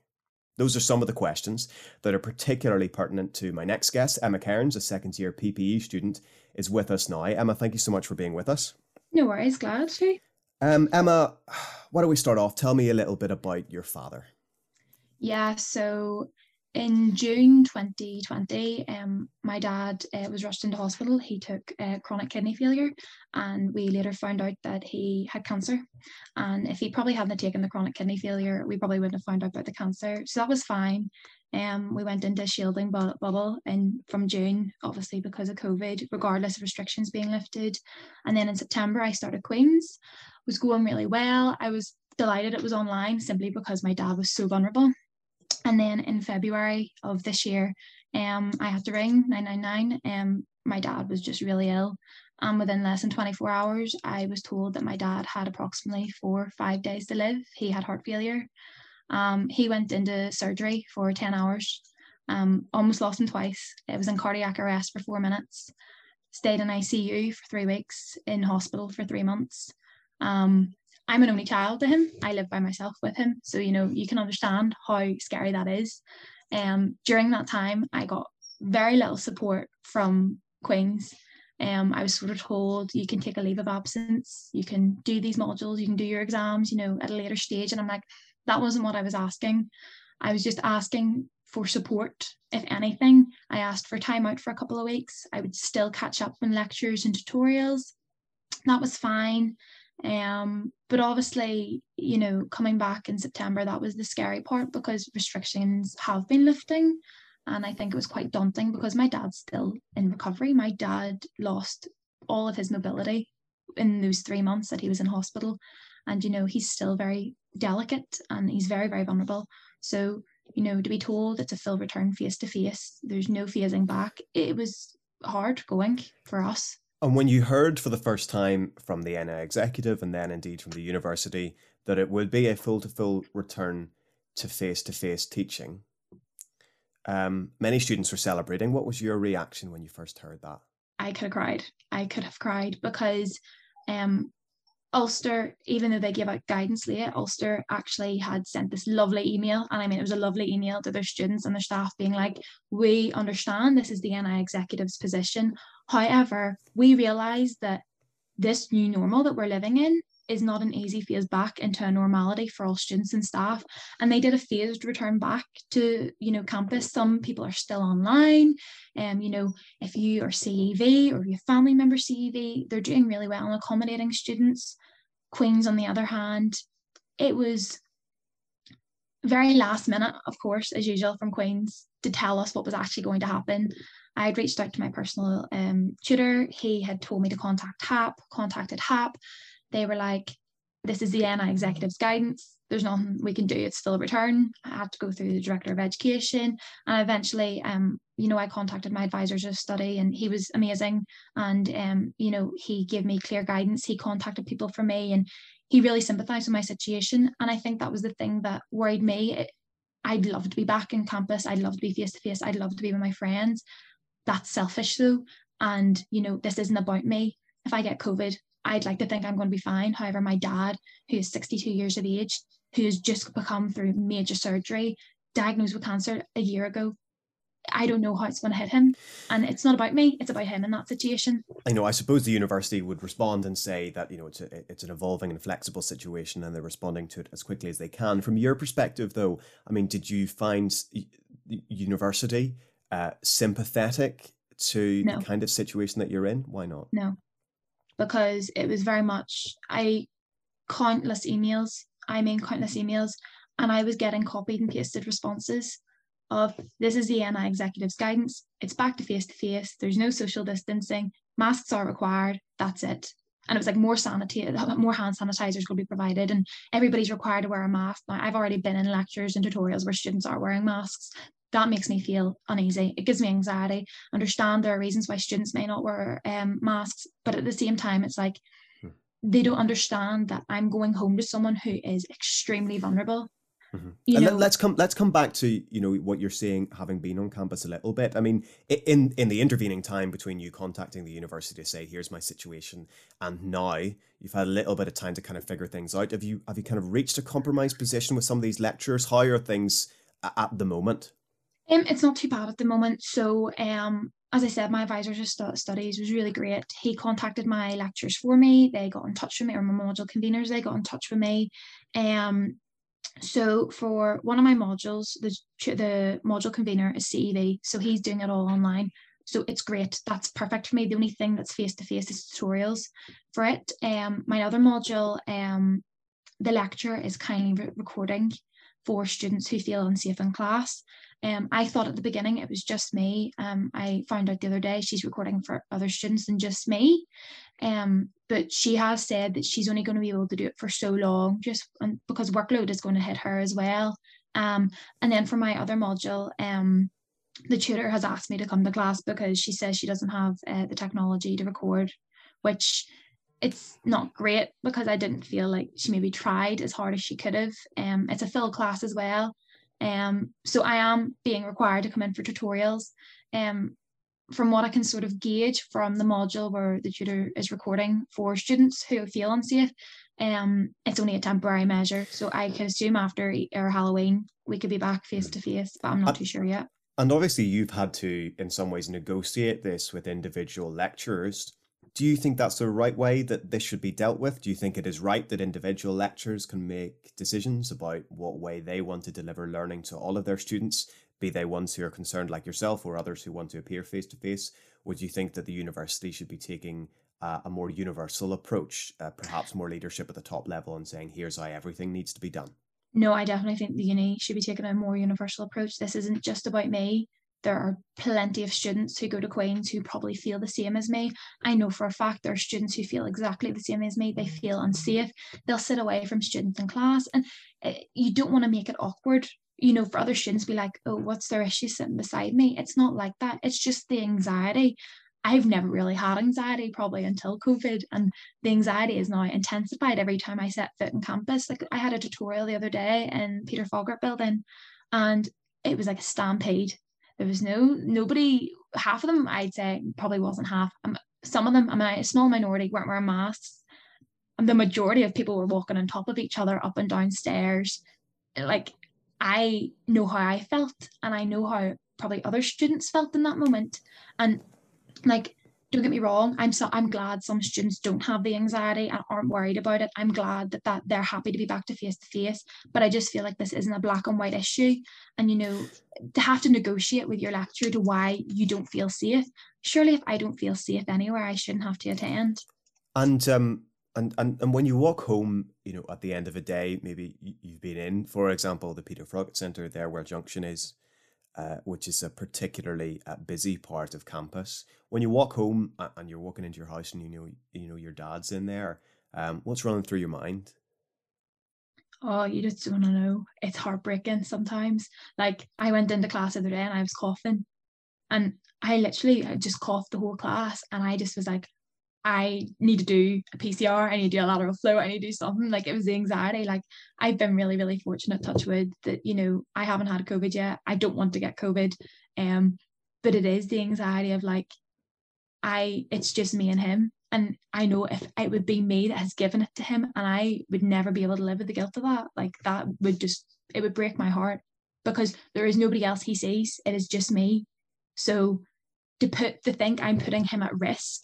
Those are some of the questions that are particularly pertinent to my next guest. Emma Cairns, a second year PPE student, is with us now. Emma, thank you so much for being with us. No worries, glad to. Um, Emma, why don't we start off? Tell me a little bit about your father. Yeah, so in June 2020, um, my dad uh, was rushed into hospital. He took uh, chronic kidney failure, and we later found out that he had cancer. And if he probably hadn't taken the chronic kidney failure, we probably wouldn't have found out about the cancer. So that was fine. Um, we went into shielding bu- bubble and from June, obviously because of COVID, regardless of restrictions being lifted. And then in September, I started Queens. It was going really well. I was delighted it was online simply because my dad was so vulnerable and then in February of this year, um, I had to ring 999. Um, my dad was just really ill. And within less than 24 hours, I was told that my dad had approximately four or five days to live. He had heart failure. Um, he went into surgery for 10 hours, um, almost lost him twice. It was in cardiac arrest for four minutes, stayed in ICU for three weeks, in hospital for three months. Um, I'm an only child to him. I live by myself with him. So, you know, you can understand how scary that is. Um, during that time, I got very little support from Queen's. Um, I was sort of told you can take a leave of absence, you can do these modules, you can do your exams, you know, at a later stage. And I'm like, that wasn't what I was asking. I was just asking for support. If anything, I asked for time out for a couple of weeks. I would still catch up on lectures and tutorials. That was fine. Um, but obviously, you know, coming back in September, that was the scary part because restrictions have been lifting. And I think it was quite daunting because my dad's still in recovery. My dad lost all of his mobility in those three months that he was in hospital. And, you know, he's still very delicate and he's very, very vulnerable. So, you know, to be told it's a full return face to face, there's no phasing back, it was hard going for us. And when you heard for the first time from the NI executive and then indeed from the university that it would be a full to full return to face to face teaching, um, many students were celebrating. What was your reaction when you first heard that? I could have cried. I could have cried because um, Ulster, even though they gave out guidance late, Ulster actually had sent this lovely email. And I mean, it was a lovely email to their students and their staff being like, We understand this is the NI executive's position. However, we realise that this new normal that we're living in is not an easy phase back into a normality for all students and staff and they did a phased return back to you know campus some people are still online and um, you know if you are cev or your family member cev they're doing really well in accommodating students queens on the other hand it was very last minute of course as usual from queens to tell us what was actually going to happen I had reached out to my personal um, tutor. He had told me to contact HAP, contacted HAP. They were like, this is the NI executive's guidance. There's nothing we can do. It's still a return. I had to go through the director of education. And eventually, um, you know, I contacted my advisors of study and he was amazing. And, um, you know, he gave me clear guidance. He contacted people for me and he really sympathized with my situation. And I think that was the thing that worried me. I'd love to be back in campus. I'd love to be face to face. I'd love to be with my friends that's selfish though. And, you know, this isn't about me. If I get COVID, I'd like to think I'm going to be fine. However, my dad, who is 62 years of age, who has just become through major surgery, diagnosed with cancer a year ago, I don't know how it's going to hit him. And it's not about me, it's about him in that situation. I know, I suppose the university would respond and say that, you know, it's, a, it's an evolving and flexible situation and they're responding to it as quickly as they can. From your perspective, though, I mean, did you find the university uh, sympathetic to no. the kind of situation that you're in? Why not? No, because it was very much I countless emails. I mean countless emails, and I was getting copied and pasted responses of this is the NI executive's guidance. It's back to face to face. There's no social distancing. Masks are required. That's it. And it was like more sanitary, more hand sanitizers will be provided, and everybody's required to wear a mask. Now, I've already been in lectures and tutorials where students are wearing masks, that makes me feel uneasy. It gives me anxiety. Understand there are reasons why students may not wear um, masks, but at the same time, it's like. They don't understand that I'm going home to someone who is extremely vulnerable. Mm-hmm. You and know, let, us come let's come back to you know what you're saying having been on campus a little bit. I mean, in in the intervening time between you contacting the university to say here's my situation and now you've had a little bit of time to kind of figure things out. Have you have you kind of reached a compromise position with some of these lecturers? How are things at the moment? Um, it's not too bad at the moment. So, um, as I said, my advisor of studies was really great. He contacted my lecturers for me. They got in touch with me, or my module conveners. They got in touch with me. Um, so for one of my modules, the the module convener is CEV, so he's doing it all online. So it's great. That's perfect for me. The only thing that's face to face is tutorials for it. Um, my other module, um, the lecture is kindly re- recording for students who feel unsafe in class. Um, I thought at the beginning it was just me. Um, I found out the other day she's recording for other students than just me. Um, but she has said that she's only going to be able to do it for so long, just because workload is going to hit her as well. Um, and then for my other module, um, the tutor has asked me to come to class because she says she doesn't have uh, the technology to record, which it's not great because I didn't feel like she maybe tried as hard as she could have. Um, it's a full class as well. Um, so I am being required to come in for tutorials. Um, from what I can sort of gauge from the module where the tutor is recording for students who feel unsafe, um, it's only a temporary measure. So I can assume after or Halloween we could be back face to face, but I'm not too sure yet. And obviously, you've had to, in some ways, negotiate this with individual lecturers. Do you think that's the right way that this should be dealt with? Do you think it is right that individual lecturers can make decisions about what way they want to deliver learning to all of their students be they ones who are concerned like yourself or others who want to appear face to face? Would you think that the university should be taking uh, a more universal approach, uh, perhaps more leadership at the top level, and saying, here's how everything needs to be done? No, I definitely think the uni should be taking a more universal approach. This isn't just about me. There are plenty of students who go to Queen's who probably feel the same as me. I know for a fact there are students who feel exactly the same as me. They feel unsafe. They'll sit away from students in class, and uh, you don't want to make it awkward you know, for other students, be like, oh, what's their issue sitting beside me? It's not like that. It's just the anxiety. I've never really had anxiety probably until COVID, and the anxiety is now intensified every time I set foot in campus. Like I had a tutorial the other day in Peter Froggatt building, and it was like a stampede. There was no nobody. Half of them, I'd say, probably wasn't half. Um, some of them, I mean, a small minority weren't wearing masks, and the majority of people were walking on top of each other up and down stairs. Like I know how I felt and I know how probably other students felt in that moment. And like, don't get me wrong, I'm so I'm glad some students don't have the anxiety and aren't worried about it. I'm glad that, that they're happy to be back to face to face. But I just feel like this isn't a black and white issue. And you know, to have to negotiate with your lecturer to why you don't feel safe. Surely if I don't feel safe anywhere, I shouldn't have to attend. And um and, and and when you walk home, you know, at the end of a day, maybe you've been in, for example, the Peter Froggatt Centre there where Junction is, uh, which is a particularly uh, busy part of campus. When you walk home and you're walking into your house and you know you know your dad's in there, um, what's running through your mind? Oh, you just want to know. It's heartbreaking sometimes. Like I went into class the other day and I was coughing, and I literally I just coughed the whole class, and I just was like, I need to do a PCR, I need to do a lateral flow, I need to do something. Like it was the anxiety. Like I've been really, really fortunate, touch wood, that, you know, I haven't had COVID yet. I don't want to get COVID. Um, but it is the anxiety of like, I it's just me and him. And I know if it would be me that has given it to him and I would never be able to live with the guilt of that, like that would just it would break my heart because there is nobody else he sees. It is just me. So to put to think I'm putting him at risk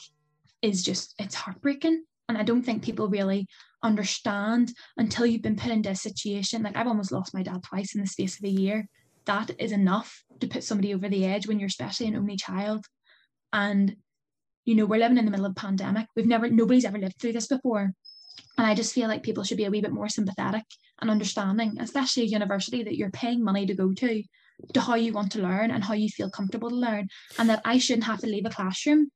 is just it's heartbreaking. And i don't think people really understand until you've been put into a situation like i've almost lost my dad twice in the space of a year. That is enough to put somebody over the edge when you're especially an only child. And you know we're living in the middle of pandemic. We've never nobody's ever lived through this before. And i just feel like people should be a wee bit more sympathetic and understanding especially a university that you're paying money to go to to how you want to learn and how you feel comfortable to learn. And that i shouldn't have to leave a classroom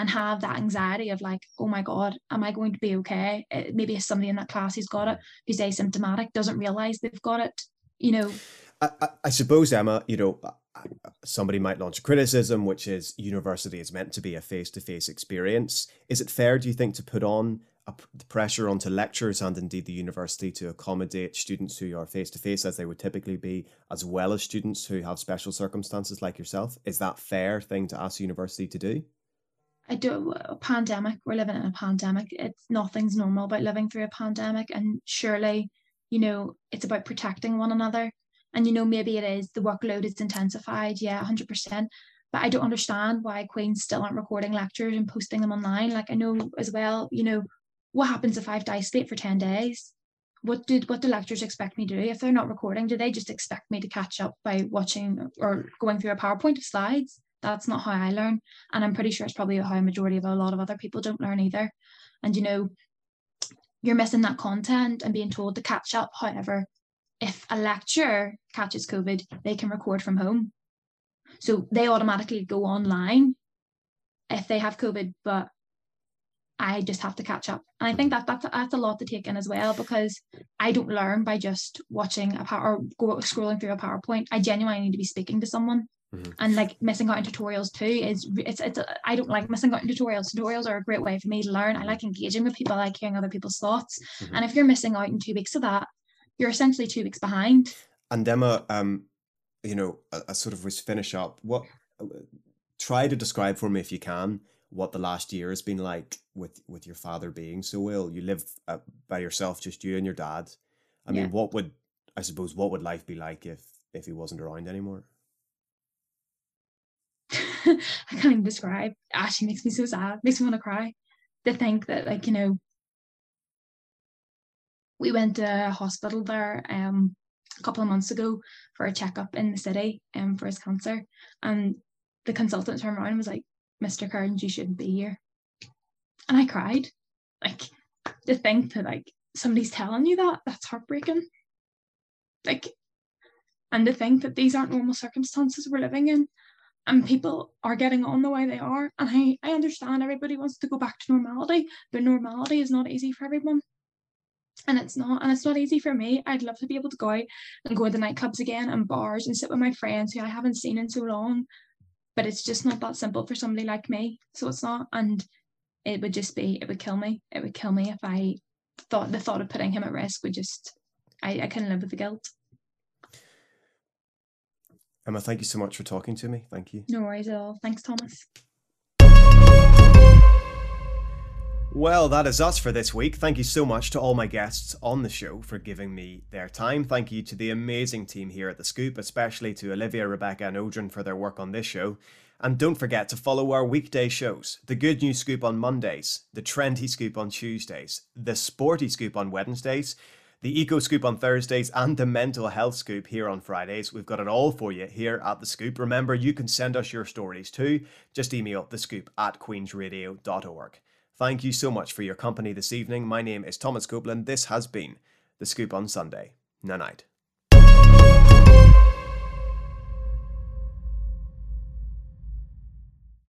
and have that anxiety of like, oh my God, am I going to be okay? Uh, maybe somebody in that class who's got it, who's asymptomatic, doesn't realize they've got it, you know. I, I, I suppose, Emma, you know, somebody might launch a criticism, which is university is meant to be a face to face experience. Is it fair, do you think, to put on a pressure onto lecturers and indeed the university to accommodate students who are face to face as they would typically be, as well as students who have special circumstances like yourself. Is that fair thing to ask the university to do? I do a pandemic. We're living in a pandemic. It's nothing's normal about living through a pandemic, and surely, you know, it's about protecting one another. And you know, maybe it is the workload is intensified. Yeah, hundred percent. But I don't understand why Queens still aren't recording lectures and posting them online. Like I know as well, you know, what happens if I've died sleep for 10 days? What did what do lecturers expect me to do? If they're not recording, do they just expect me to catch up by watching or going through a PowerPoint of slides? That's not how I learn. And I'm pretty sure it's probably how a majority of a lot of other people don't learn either. And you know, you're missing that content and being told to catch up. However, if a lecturer catches COVID, they can record from home. So they automatically go online if they have COVID, but I just have to catch up. And I think that that's, that's a lot to take in as well because I don't learn by just watching a power or scrolling through a PowerPoint. I genuinely need to be speaking to someone. Mm-hmm. And like missing out on tutorials too is it's it's I don't like missing out on tutorials. Tutorials are a great way for me to learn. I like engaging with people. I like hearing other people's thoughts. Mm-hmm. And if you're missing out in two weeks of that, you're essentially two weeks behind. And Emma, um, you know, I, sort of was finish up. What uh, try to describe for me if you can what the last year has been like with with your father being so ill. You live uh, by yourself, just you and your dad. I yeah. mean, what would I suppose what would life be like if if he wasn't around anymore? I can't even describe. It actually makes me so sad. Makes me want to cry. To think that, like you know, we went to a hospital there um a couple of months ago for a checkup in the city um for his cancer, and the consultant turned around and was like, Mr. Kearns, you shouldn't be here. And I cried. Like to think that like somebody's telling you that, that's heartbreaking. Like and to think that these aren't normal circumstances we're living in and people are getting on the way they are. And I, I understand everybody wants to go back to normality, but normality is not easy for everyone. And it's not, and it's not easy for me. I'd love to be able to go out and go to the nightclubs again and bars and sit with my friends who I haven't seen in so long but it's just not that simple for somebody like me. So it's not. And it would just be, it would kill me. It would kill me if I thought the thought of putting him at risk would just, I, I couldn't live with the guilt. Emma, thank you so much for talking to me. Thank you. No worries at all. Thanks, Thomas. Well, that is us for this week. Thank you so much to all my guests on the show for giving me their time. Thank you to the amazing team here at The Scoop, especially to Olivia, Rebecca, and Odrin for their work on this show. And don't forget to follow our weekday shows the Good News Scoop on Mondays, the Trendy Scoop on Tuesdays, the Sporty Scoop on Wednesdays, the Eco Scoop on Thursdays, and the Mental Health Scoop here on Fridays. We've got it all for you here at The Scoop. Remember, you can send us your stories too. Just email thescoop at queensradio.org. Thank you so much for your company this evening. My name is Thomas Copeland. This has been The Scoop on Sunday. Night night.